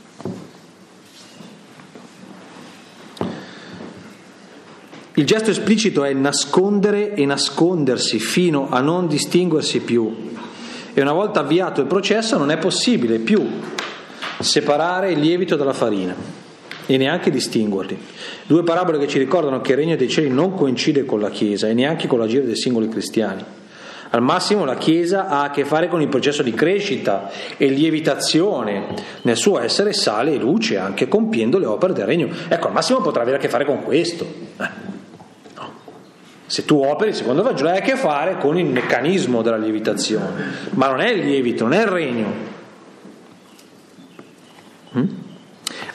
Il gesto esplicito è nascondere e nascondersi fino a non distinguersi più. E una volta avviato il processo non è possibile più separare il lievito dalla farina e neanche distinguerli. Due parabole che ci ricordano che il regno dei cieli non coincide con la Chiesa e neanche con l'agire dei singoli cristiani. Al massimo la Chiesa ha a che fare con il processo di crescita e lievitazione nel suo essere sale e luce, anche compiendo le opere del regno. Ecco, al massimo potrà avere a che fare con questo. Eh. Se tu operi secondo Vangelo hai a che fare con il meccanismo della lievitazione, ma non è il lievito, non è il regno. Mm?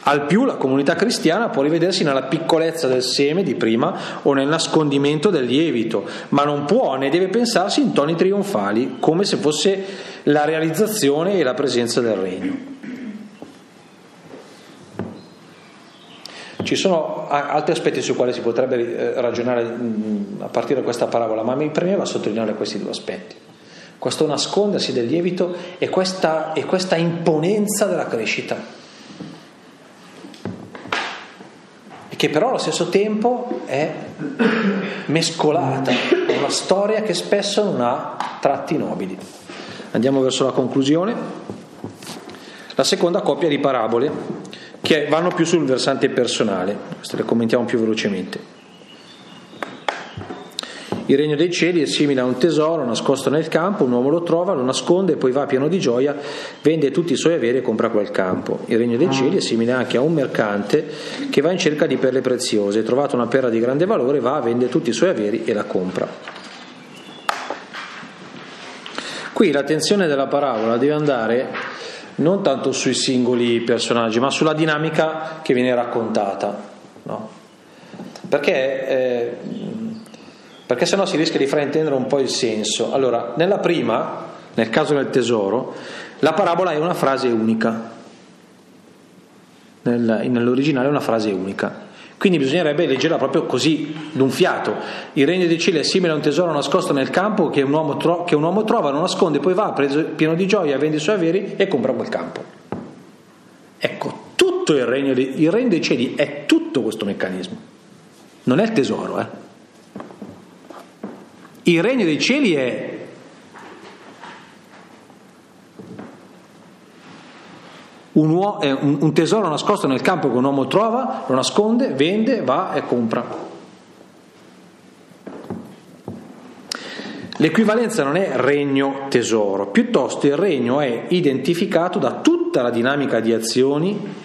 Al più la comunità cristiana può rivedersi nella piccolezza del seme di prima o nel nascondimento del lievito, ma non può né deve pensarsi in toni trionfali, come se fosse la realizzazione e la presenza del regno. Ci sono altri aspetti su quali si potrebbe eh, ragionare mm, a partire da questa parabola, ma mi premeva sottolineare questi due aspetti. Questo nascondersi del lievito e questa, e questa imponenza della crescita, e che però allo stesso tempo è mescolata, è una storia che spesso non ha tratti nobili. Andiamo verso la conclusione. La seconda coppia di parabole che vanno più sul versante personale, queste le commentiamo più velocemente. Il regno dei cieli è simile a un tesoro nascosto nel campo, un uomo lo trova, lo nasconde e poi va pieno di gioia, vende tutti i suoi averi e compra quel campo. Il regno dei cieli è simile anche a un mercante che va in cerca di perle preziose, trovato una perla di grande valore, va, vende tutti i suoi averi e la compra. Qui l'attenzione della parabola deve andare non tanto sui singoli personaggi, ma sulla dinamica che viene raccontata. No? Perché, eh, perché sennò si rischia di fraintendere un po' il senso. Allora, nella prima, nel caso del tesoro, la parabola è una frase unica. Nel, nell'originale è una frase unica. Quindi bisognerebbe leggerla proprio così, d'un fiato. Il regno dei cieli è simile a un tesoro nascosto nel campo che un uomo, tro- che un uomo trova, lo nasconde, poi va, preso, pieno di gioia, vende i suoi averi e compra quel campo. Ecco, tutto il regno, di, il regno dei cieli è tutto questo meccanismo. Non è il tesoro, eh. Il regno dei cieli è un, uo- un, tesoro nascosto nel campo che un uomo trova, lo nasconde, vende, va e compra. L'equivalenza non è regno tesoro, piuttosto il regno è identificato da tutta la dinamica di azioni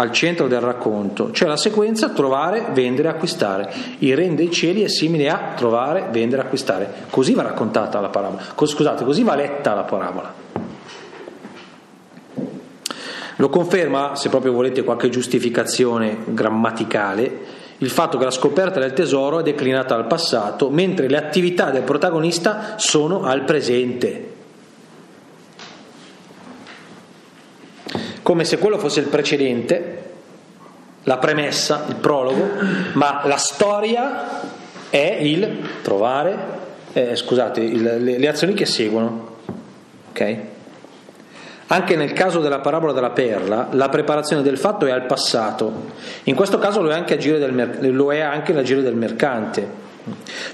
al centro del racconto, cioè la sequenza trovare, vendere, acquistare. Il regno dei cieli è simile a trovare, vendere, acquistare. Così va raccontata la parabola. Scusate, così va letta la parabola. Lo conferma, se proprio volete qualche giustificazione grammaticale, il fatto che la scoperta del tesoro è declinata al passato, mentre le attività del protagonista sono al presente. Come se quello fosse il precedente, la premessa, il prologo, ma la storia è il trovare, eh, scusate, il, le, le azioni che seguono. Ok? Anche nel caso della parabola della perla, la preparazione del fatto è al passato. In questo caso lo è anche, del, lo è anche l'agire del mercante.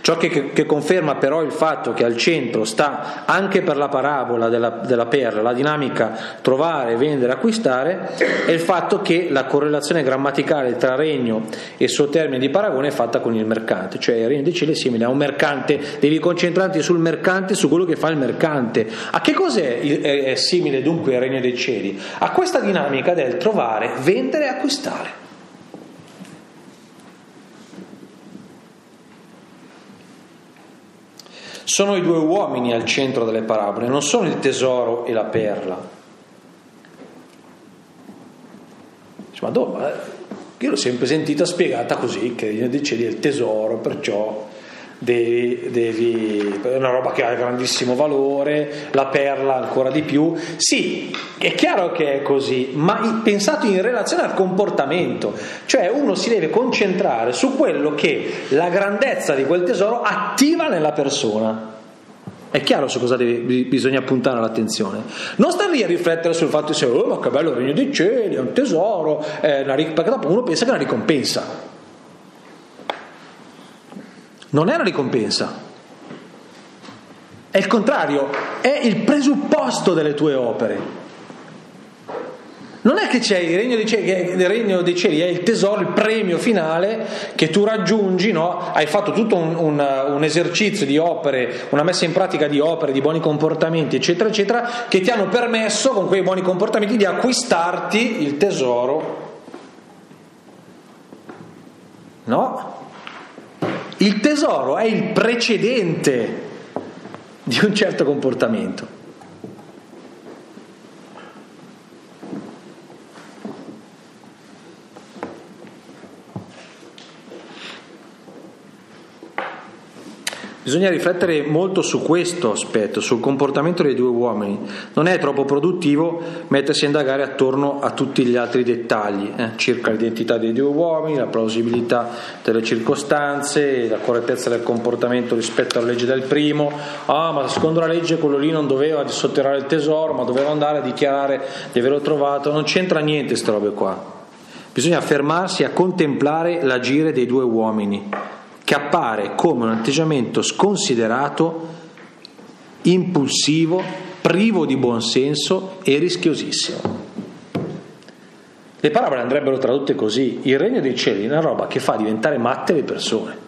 Ciò che, che, conferma però il fatto che al centro sta anche per la parabola della, della, perla la dinamica trovare, vendere, acquistare è il fatto che la correlazione grammaticale tra regno e suo termine di paragone è fatta con il mercante, cioè il regno dei cieli è simile a un mercante, devi concentrarti sul mercante, su quello che fa il mercante. A che cos'è è simile dunque il regno dei cieli? A questa dinamica del trovare, vendere e acquistare. Sono i due uomini al centro delle parabole, non sono il tesoro e la perla. Ma dove? Io l'ho sempre sentita spiegata così, che cieli è il tesoro, perciò devi, devi, è una roba che ha grandissimo valore, la perla ancora di più. Sì, è chiaro che è così, ma pensato in relazione al comportamento, cioè uno si deve concentrare su quello che la grandezza di quel tesoro attiva nella persona. È chiaro su cosa deve, bisogna puntare l'attenzione. Non star lì a riflettere sul fatto di oh, ma che bello il regno dei cieli, è un tesoro, è una, perché dopo uno pensa che è una ricompensa. Non è una ricompensa, è il contrario, è il presupposto delle tue opere. Non è che c'è il regno, dei cieli, il regno dei cieli, è il tesoro, il premio finale che tu raggiungi, no? hai fatto tutto un, un, un, esercizio di opere, una messa in pratica di opere, di buoni comportamenti, eccetera, eccetera, che ti hanno permesso con quei buoni comportamenti di acquistarti il tesoro. No? Il tesoro è il precedente di un certo comportamento. Bisogna riflettere molto su questo aspetto, sul comportamento dei due uomini. Non è troppo produttivo mettersi a indagare attorno a tutti gli altri dettagli, eh, circa l'identità dei due uomini, la plausibilità delle circostanze, la correttezza del comportamento rispetto alla legge del primo. Ah, ma secondo la legge quello lì non doveva sotterrare il tesoro, ma doveva andare a dichiarare di averlo trovato. Non c'entra niente queste robe qua. Bisogna fermarsi a contemplare l'agire dei due uomini che appare come un atteggiamento sconsiderato, impulsivo, privo di buonsenso e rischiosissimo. Le parabole andrebbero tradotte così: il regno dei cieli è una roba che fa diventare matte le persone,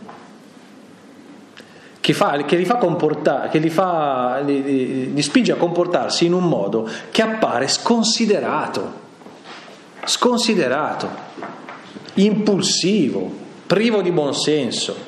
che, fa, che, li, fa comportare, che li, fa, li, li spinge a comportarsi in un modo che appare sconsiderato, sconsiderato, impulsivo, privo di buonsenso.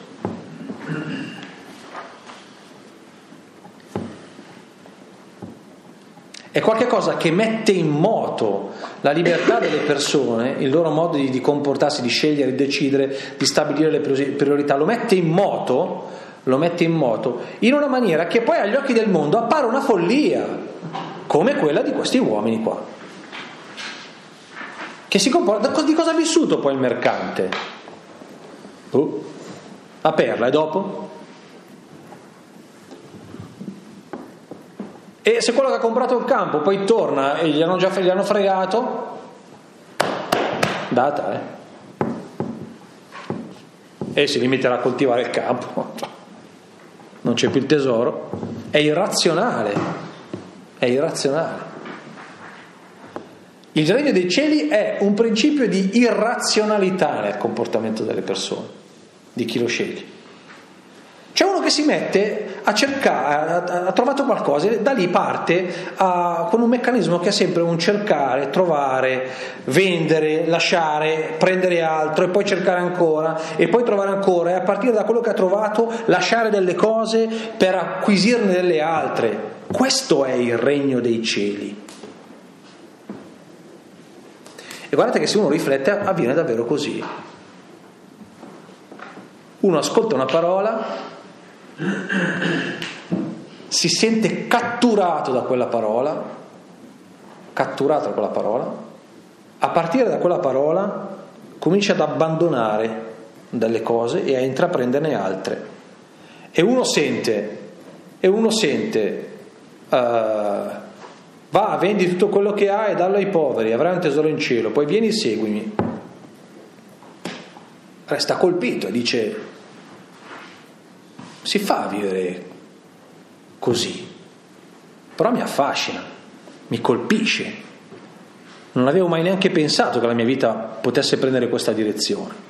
È qualcosa che mette in moto la libertà delle persone, il loro modo di, di comportarsi, di scegliere, di decidere, di stabilire le priorità, lo mette in moto, lo mette in moto in una maniera che poi agli occhi del mondo appare una follia, come quella di questi uomini qua. Che si comporta, di cosa ha vissuto poi il mercante? Uh, a perla e dopo? E se quello che ha comprato il campo poi torna e gli hanno già gli hanno fregato, data, eh? E si limiterà a coltivare il campo. <laughs> Non c'è più il tesoro. È irrazionale. È irrazionale. Il regno dei cieli è un principio di irrazionalità nel comportamento delle persone, di chi lo sceglie. C'è uno che si mette a cercare, ha, trovato qualcosa e da lì parte a, con un meccanismo che è sempre un cercare, trovare, vendere, lasciare, prendere altro e poi cercare ancora e poi trovare ancora e a partire da quello che ha trovato lasciare delle cose per acquisirne delle altre. Questo è il regno dei cieli. E guardate che se uno riflette avviene davvero così. Uno ascolta una parola, si sente catturato da quella parola, catturato da quella parola, a partire da quella parola comincia ad abbandonare delle cose e a intraprenderne altre. E uno sente e uno sente, uh, va, vendi tutto quello che hai e dallo ai poveri, avrai un tesoro in cielo, poi vieni e seguimi. Resta colpito e dice, si fa a vivere così, però mi affascina, mi colpisce. Non avevo mai neanche pensato che la mia vita potesse prendere questa direzione.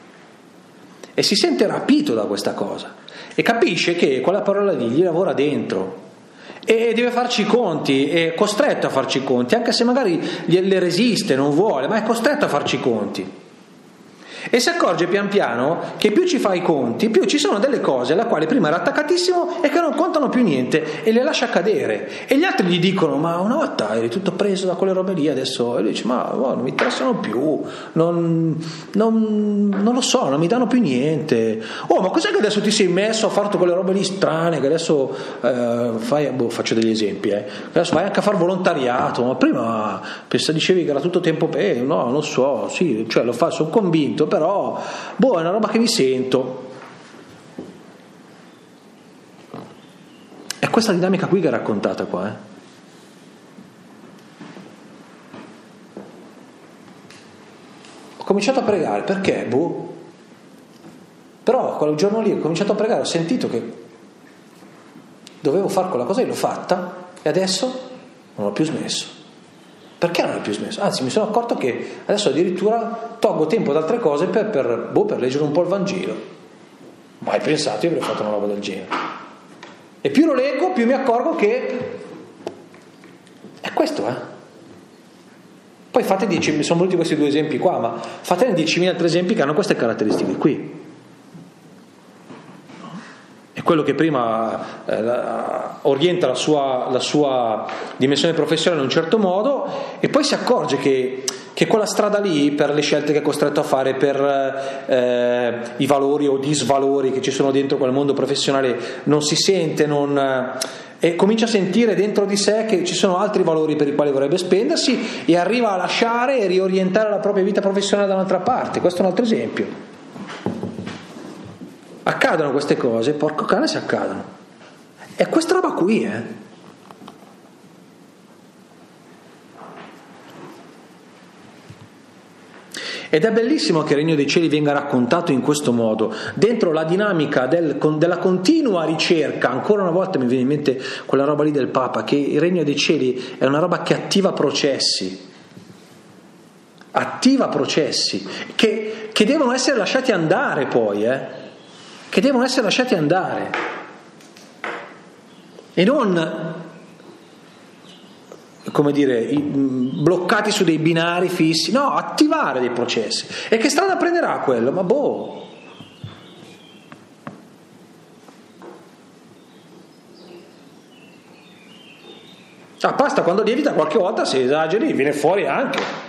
E si sente rapito da questa cosa e capisce che quella parola lì gli lavora dentro e deve farci i conti, è costretto a farci i conti, anche se magari le resiste, non vuole, ma è costretto a farci i conti. E si accorge pian piano che più ci fa i conti, più ci sono delle cose alla quale prima era attaccatissimo e che non contano più niente e le lascia cadere. E gli altri gli dicono: Ma una volta eri tutto preso da quelle robe lì, adesso e lui dice: Ma oh, non mi interessano più, non, non, non, lo so, non mi danno più niente. Oh, ma cos'è che adesso ti sei messo a fare tutte quelle robe lì strane? Che adesso eh, fai, boh, faccio degli esempi, eh. adesso vai anche a fare volontariato. Ma prima pensa, dicevi che era tutto tempo, eh, no, non so, sì, cioè lo fa, sono convinto però boh, è una roba che mi sento. È questa dinamica qui che è raccontata qua. Eh? Ho cominciato a pregare, perché? Boh. Però quel giorno lì ho cominciato a pregare, ho sentito che dovevo fare quella cosa e l'ho fatta e adesso non ho più smesso. Ho più smesso? Anzi, mi sono accorto che adesso addirittura tolgo tempo da altre cose per, per, boh, per leggere un po' il Vangelo. Mai pensato io avrei fatto una roba del genere. E più lo leggo, più mi accorgo che è questo, eh. Poi fate 10, mi sono voluti questi due esempi qua, ma fatene 10.000 altri esempi che hanno queste caratteristiche qui è quello che prima eh, orienta la sua, la sua, dimensione professionale in un certo modo e poi si accorge che, che quella strada lì, per le scelte che è costretto a fare, per eh, i valori o disvalori che ci sono dentro quel mondo professionale, non si sente, non, eh, e comincia a sentire dentro di sé che ci sono altri valori per i quali vorrebbe spendersi e arriva a lasciare e riorientare la propria vita professionale da un'altra parte. Questo è un altro esempio accadono queste cose, porco cane se accadono. È questa roba qui, eh. Ed è bellissimo che il regno dei cieli venga raccontato in questo modo, dentro la dinamica del, della continua ricerca, ancora una volta mi viene in mente quella roba lì del Papa, che il regno dei cieli è una roba che attiva processi, attiva processi, che, che devono essere lasciati andare poi, eh che devono essere lasciati andare e non come dire, bloccati su dei binari fissi, no, attivare dei processi. E che strada prenderà quello? Ma boh. La pasta quando lievita qualche volta se esageri viene fuori anche.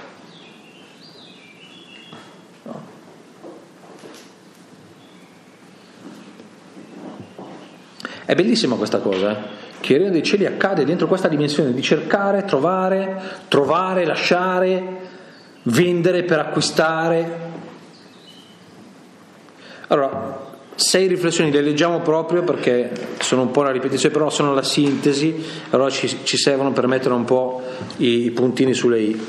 È bellissima questa cosa, eh? che il regno dei cieli accade dentro questa dimensione di cercare, trovare, trovare, lasciare, vendere per acquistare. Allora, sei riflessioni le leggiamo proprio perché sono un po' una ripetizione, però sono la sintesi, allora ci, ci servono per mettere un po' i, i puntini sulle i.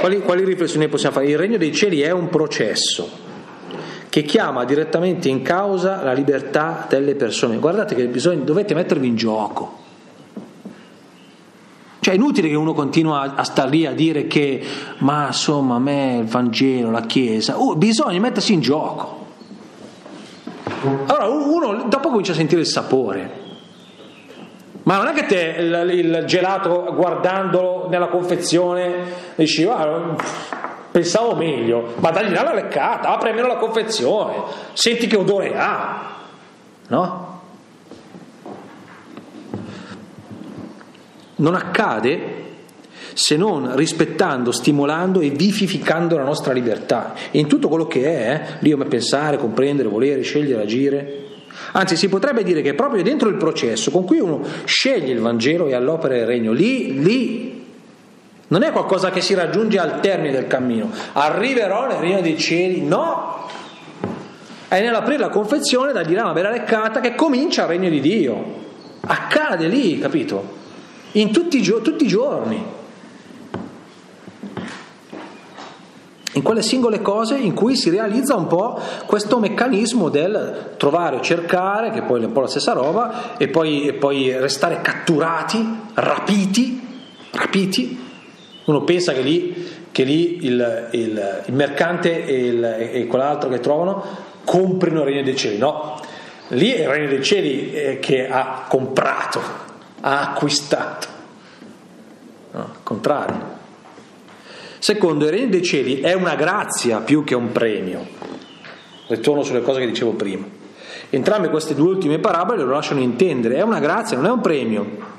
Quali, quali riflessioni possiamo fare? Il regno dei cieli è un processo che chiama direttamente in causa la libertà delle persone. Guardate che bisogna, dovete mettervi in gioco. Cioè è inutile che uno continua a stare lì a dire che ma insomma a me il Vangelo, la Chiesa, oh, bisogna mettersi in gioco. Allora uno dopo comincia a sentire il sapore. Ma non è che te il, il gelato guardandolo nella confezione dici ah, pensavo meglio, ma dagli la leccata, apri almeno la confezione, senti che odore ha, no? Non accade se non rispettando, stimolando e vivificando la nostra libertà in tutto quello che è, eh? lì come pensare, comprendere, volere, scegliere, agire. Anzi, si potrebbe dire che proprio dentro il processo con cui uno sceglie il Vangelo e all'opera del regno, lì, lì non è qualcosa che si raggiunge al termine del cammino. Arriverò nel regno dei cieli? No! È nell'aprire la confezione da una bella leccata che comincia il regno di Dio. Accade lì, capito? In tutti, tutti i giorni. in quelle singole cose in cui si realizza un po' questo meccanismo del trovare cercare, che poi è un po' la stessa roba, e poi, e poi restare catturati, rapiti, rapiti. Uno pensa che lì, che lì il, il, il, mercante e, il, e quell'altro che trovano comprino il regno dei cieli, no, lì è il regno dei cieli che ha comprato, ha acquistato, no, contrario. Secondo, il regno dei cieli è una grazia più che un premio. Ritorno sulle cose che dicevo prima. Entrambe queste due ultime parabole lo lasciano intendere, è una grazia, non è un premio.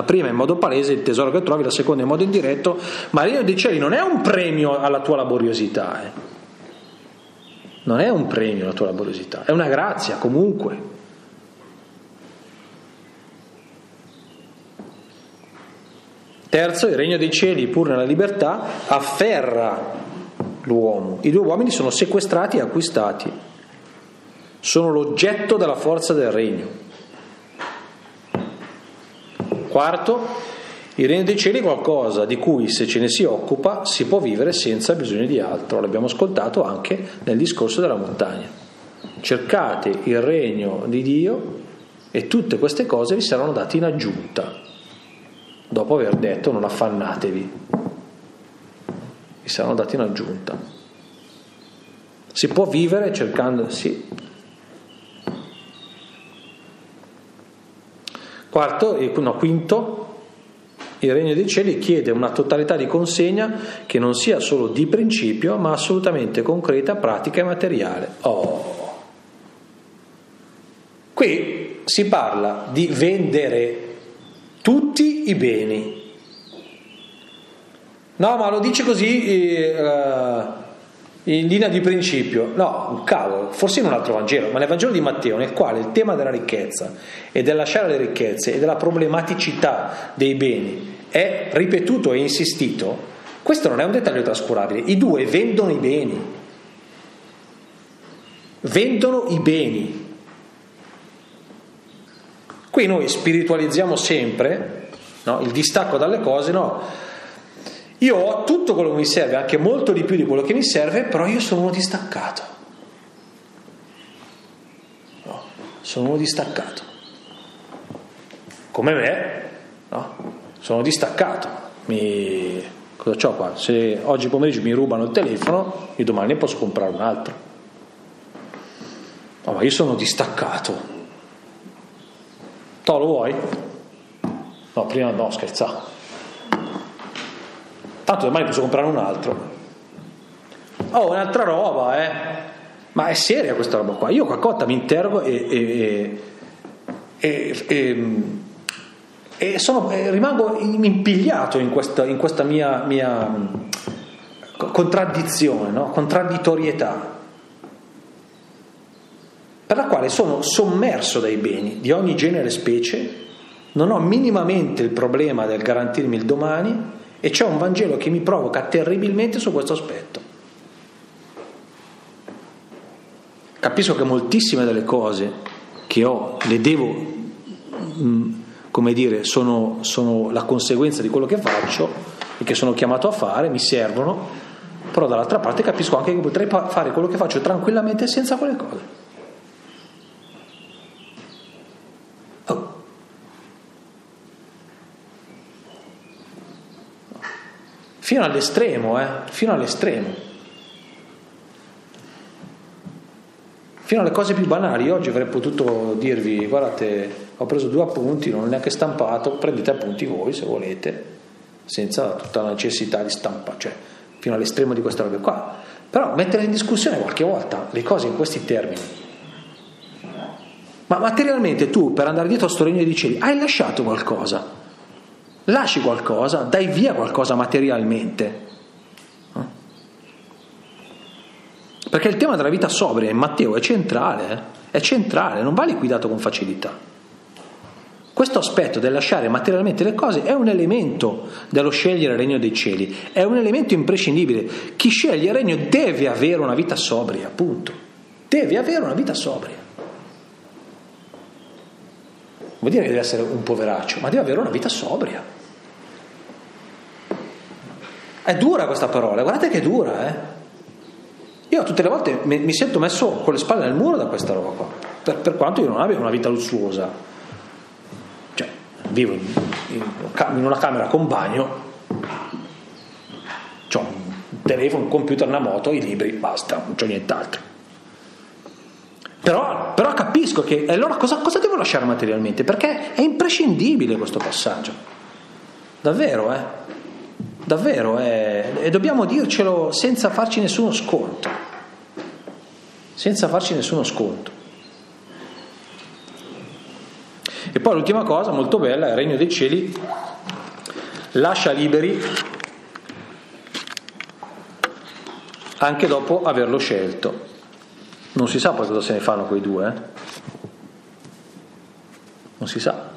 La prima in modo palese il tesoro che trovi, la seconda in modo indiretto, ma il regno dei cieli non è un premio alla tua laboriosità, eh. non è un premio alla tua laboriosità, è una grazia comunque. Terzo, il regno dei cieli, pur nella libertà, afferra l'uomo. I due uomini sono sequestrati e acquistati, sono l'oggetto della forza del regno. Quarto, il regno dei cieli è qualcosa di cui se ce ne si occupa si può vivere senza bisogno di altro. L'abbiamo ascoltato anche nel discorso della montagna. Cercate il regno di Dio e tutte queste cose vi saranno date in aggiunta dopo aver detto non affannatevi, vi saranno dati in aggiunta. Si può vivere cercando, sì. Quarto, no, quinto, il regno dei cieli chiede una totalità di consegna che non sia solo di principio, ma assolutamente concreta, pratica e materiale. Oh. Qui si parla di vendere tutti i beni. No, ma lo dice così eh, in linea di principio. No, cavolo, forse in un altro Vangelo, ma nel Vangelo di Matteo, nel quale il tema della ricchezza e del lasciare le ricchezze e della problematicità dei beni è ripetuto e insistito, questo non è un dettaglio trascurabile. I due vendono i beni. Vendono i beni. Qui noi spiritualizziamo sempre no? il distacco dalle cose, no? Io ho tutto quello che mi serve, anche molto di più di quello che mi serve, però io sono uno distaccato. No? Sono uno distaccato. Come me, no? Sono distaccato. Mi... Cosa ho qua? Se oggi pomeriggio mi rubano il telefono, io domani ne posso comprare un altro. No, ma io sono distaccato. To, lo vuoi? No, prima no, scherzavo. Tanto domani posso comprare un altro. Oh, un'altra roba, eh. Ma è seria questa roba qua? Io qualcosa mi interrogo e, e, e, e sono, rimango impigliato in questa, in questa mia, mia contraddizione, no? contraddittorietà per la quale sono sommerso dai beni di ogni genere e specie, non ho minimamente il problema del garantirmi il domani e c'è un Vangelo che mi provoca terribilmente su questo aspetto. Capisco che moltissime delle cose che ho le devo, mm, come dire, sono, sono la conseguenza di quello che faccio e che sono chiamato a fare, mi servono, però dall'altra parte capisco anche che potrei fare quello che faccio tranquillamente senza quelle cose. Fino all'estremo, eh? fino all'estremo. Fino alle cose più banali, oggi avrei potuto dirvi, guardate, ho preso due appunti, non ho neanche stampato, prendete appunti voi se volete, senza tutta la necessità di stampare, cioè fino all'estremo di questa roba qua. Però mettere in discussione qualche volta le cose in questi termini. Ma materialmente tu, per andare dietro a sto regno di cieli, hai lasciato qualcosa? Lasci qualcosa, dai via qualcosa materialmente. Perché il tema della vita sobria in Matteo è centrale, eh? è centrale, non va liquidato con facilità. Questo aspetto del lasciare materialmente le cose è un elemento dello scegliere il regno dei cieli, è un elemento imprescindibile. Chi sceglie il regno deve avere una vita sobria, appunto. Deve avere una vita sobria. vuol dire che deve essere un poveraccio, ma deve avere una vita sobria. È dura questa parola, guardate che dura, eh. Io tutte le volte mi, mi, sento messo con le spalle nel muro da questa roba qua, per, per quanto io non abbia una vita lussuosa. Cioè, vivo in, in, in una camera con bagno, ho un telefono, un computer, una moto, i libri, basta, non c'ho nient'altro. Però, però capisco che allora cosa, cosa devo lasciare materialmente? Perché è imprescindibile questo passaggio. Davvero, eh? Davvero, eh? e dobbiamo dircelo senza farci nessuno sconto. Senza farci nessuno sconto. E poi l'ultima cosa molto bella, il regno dei cieli lascia liberi anche dopo averlo scelto. Non si sa poi cosa se ne fanno quei due, eh? Non si sa.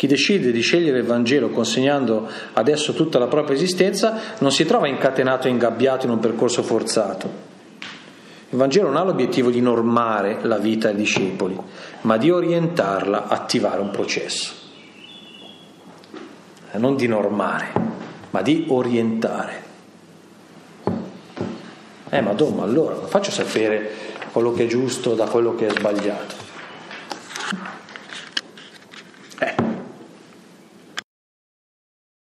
Chi decide di scegliere il Vangelo consegnando adesso tutta la propria esistenza non si trova incatenato e ingabbiato in un percorso forzato. Il Vangelo non ha l'obiettivo di normare la vita dei discepoli, ma di orientarla, attivare un processo. Eh, non di normare, ma di orientare. Eh, ma domo, allora faccio sapere quello che è giusto da quello che è sbagliato.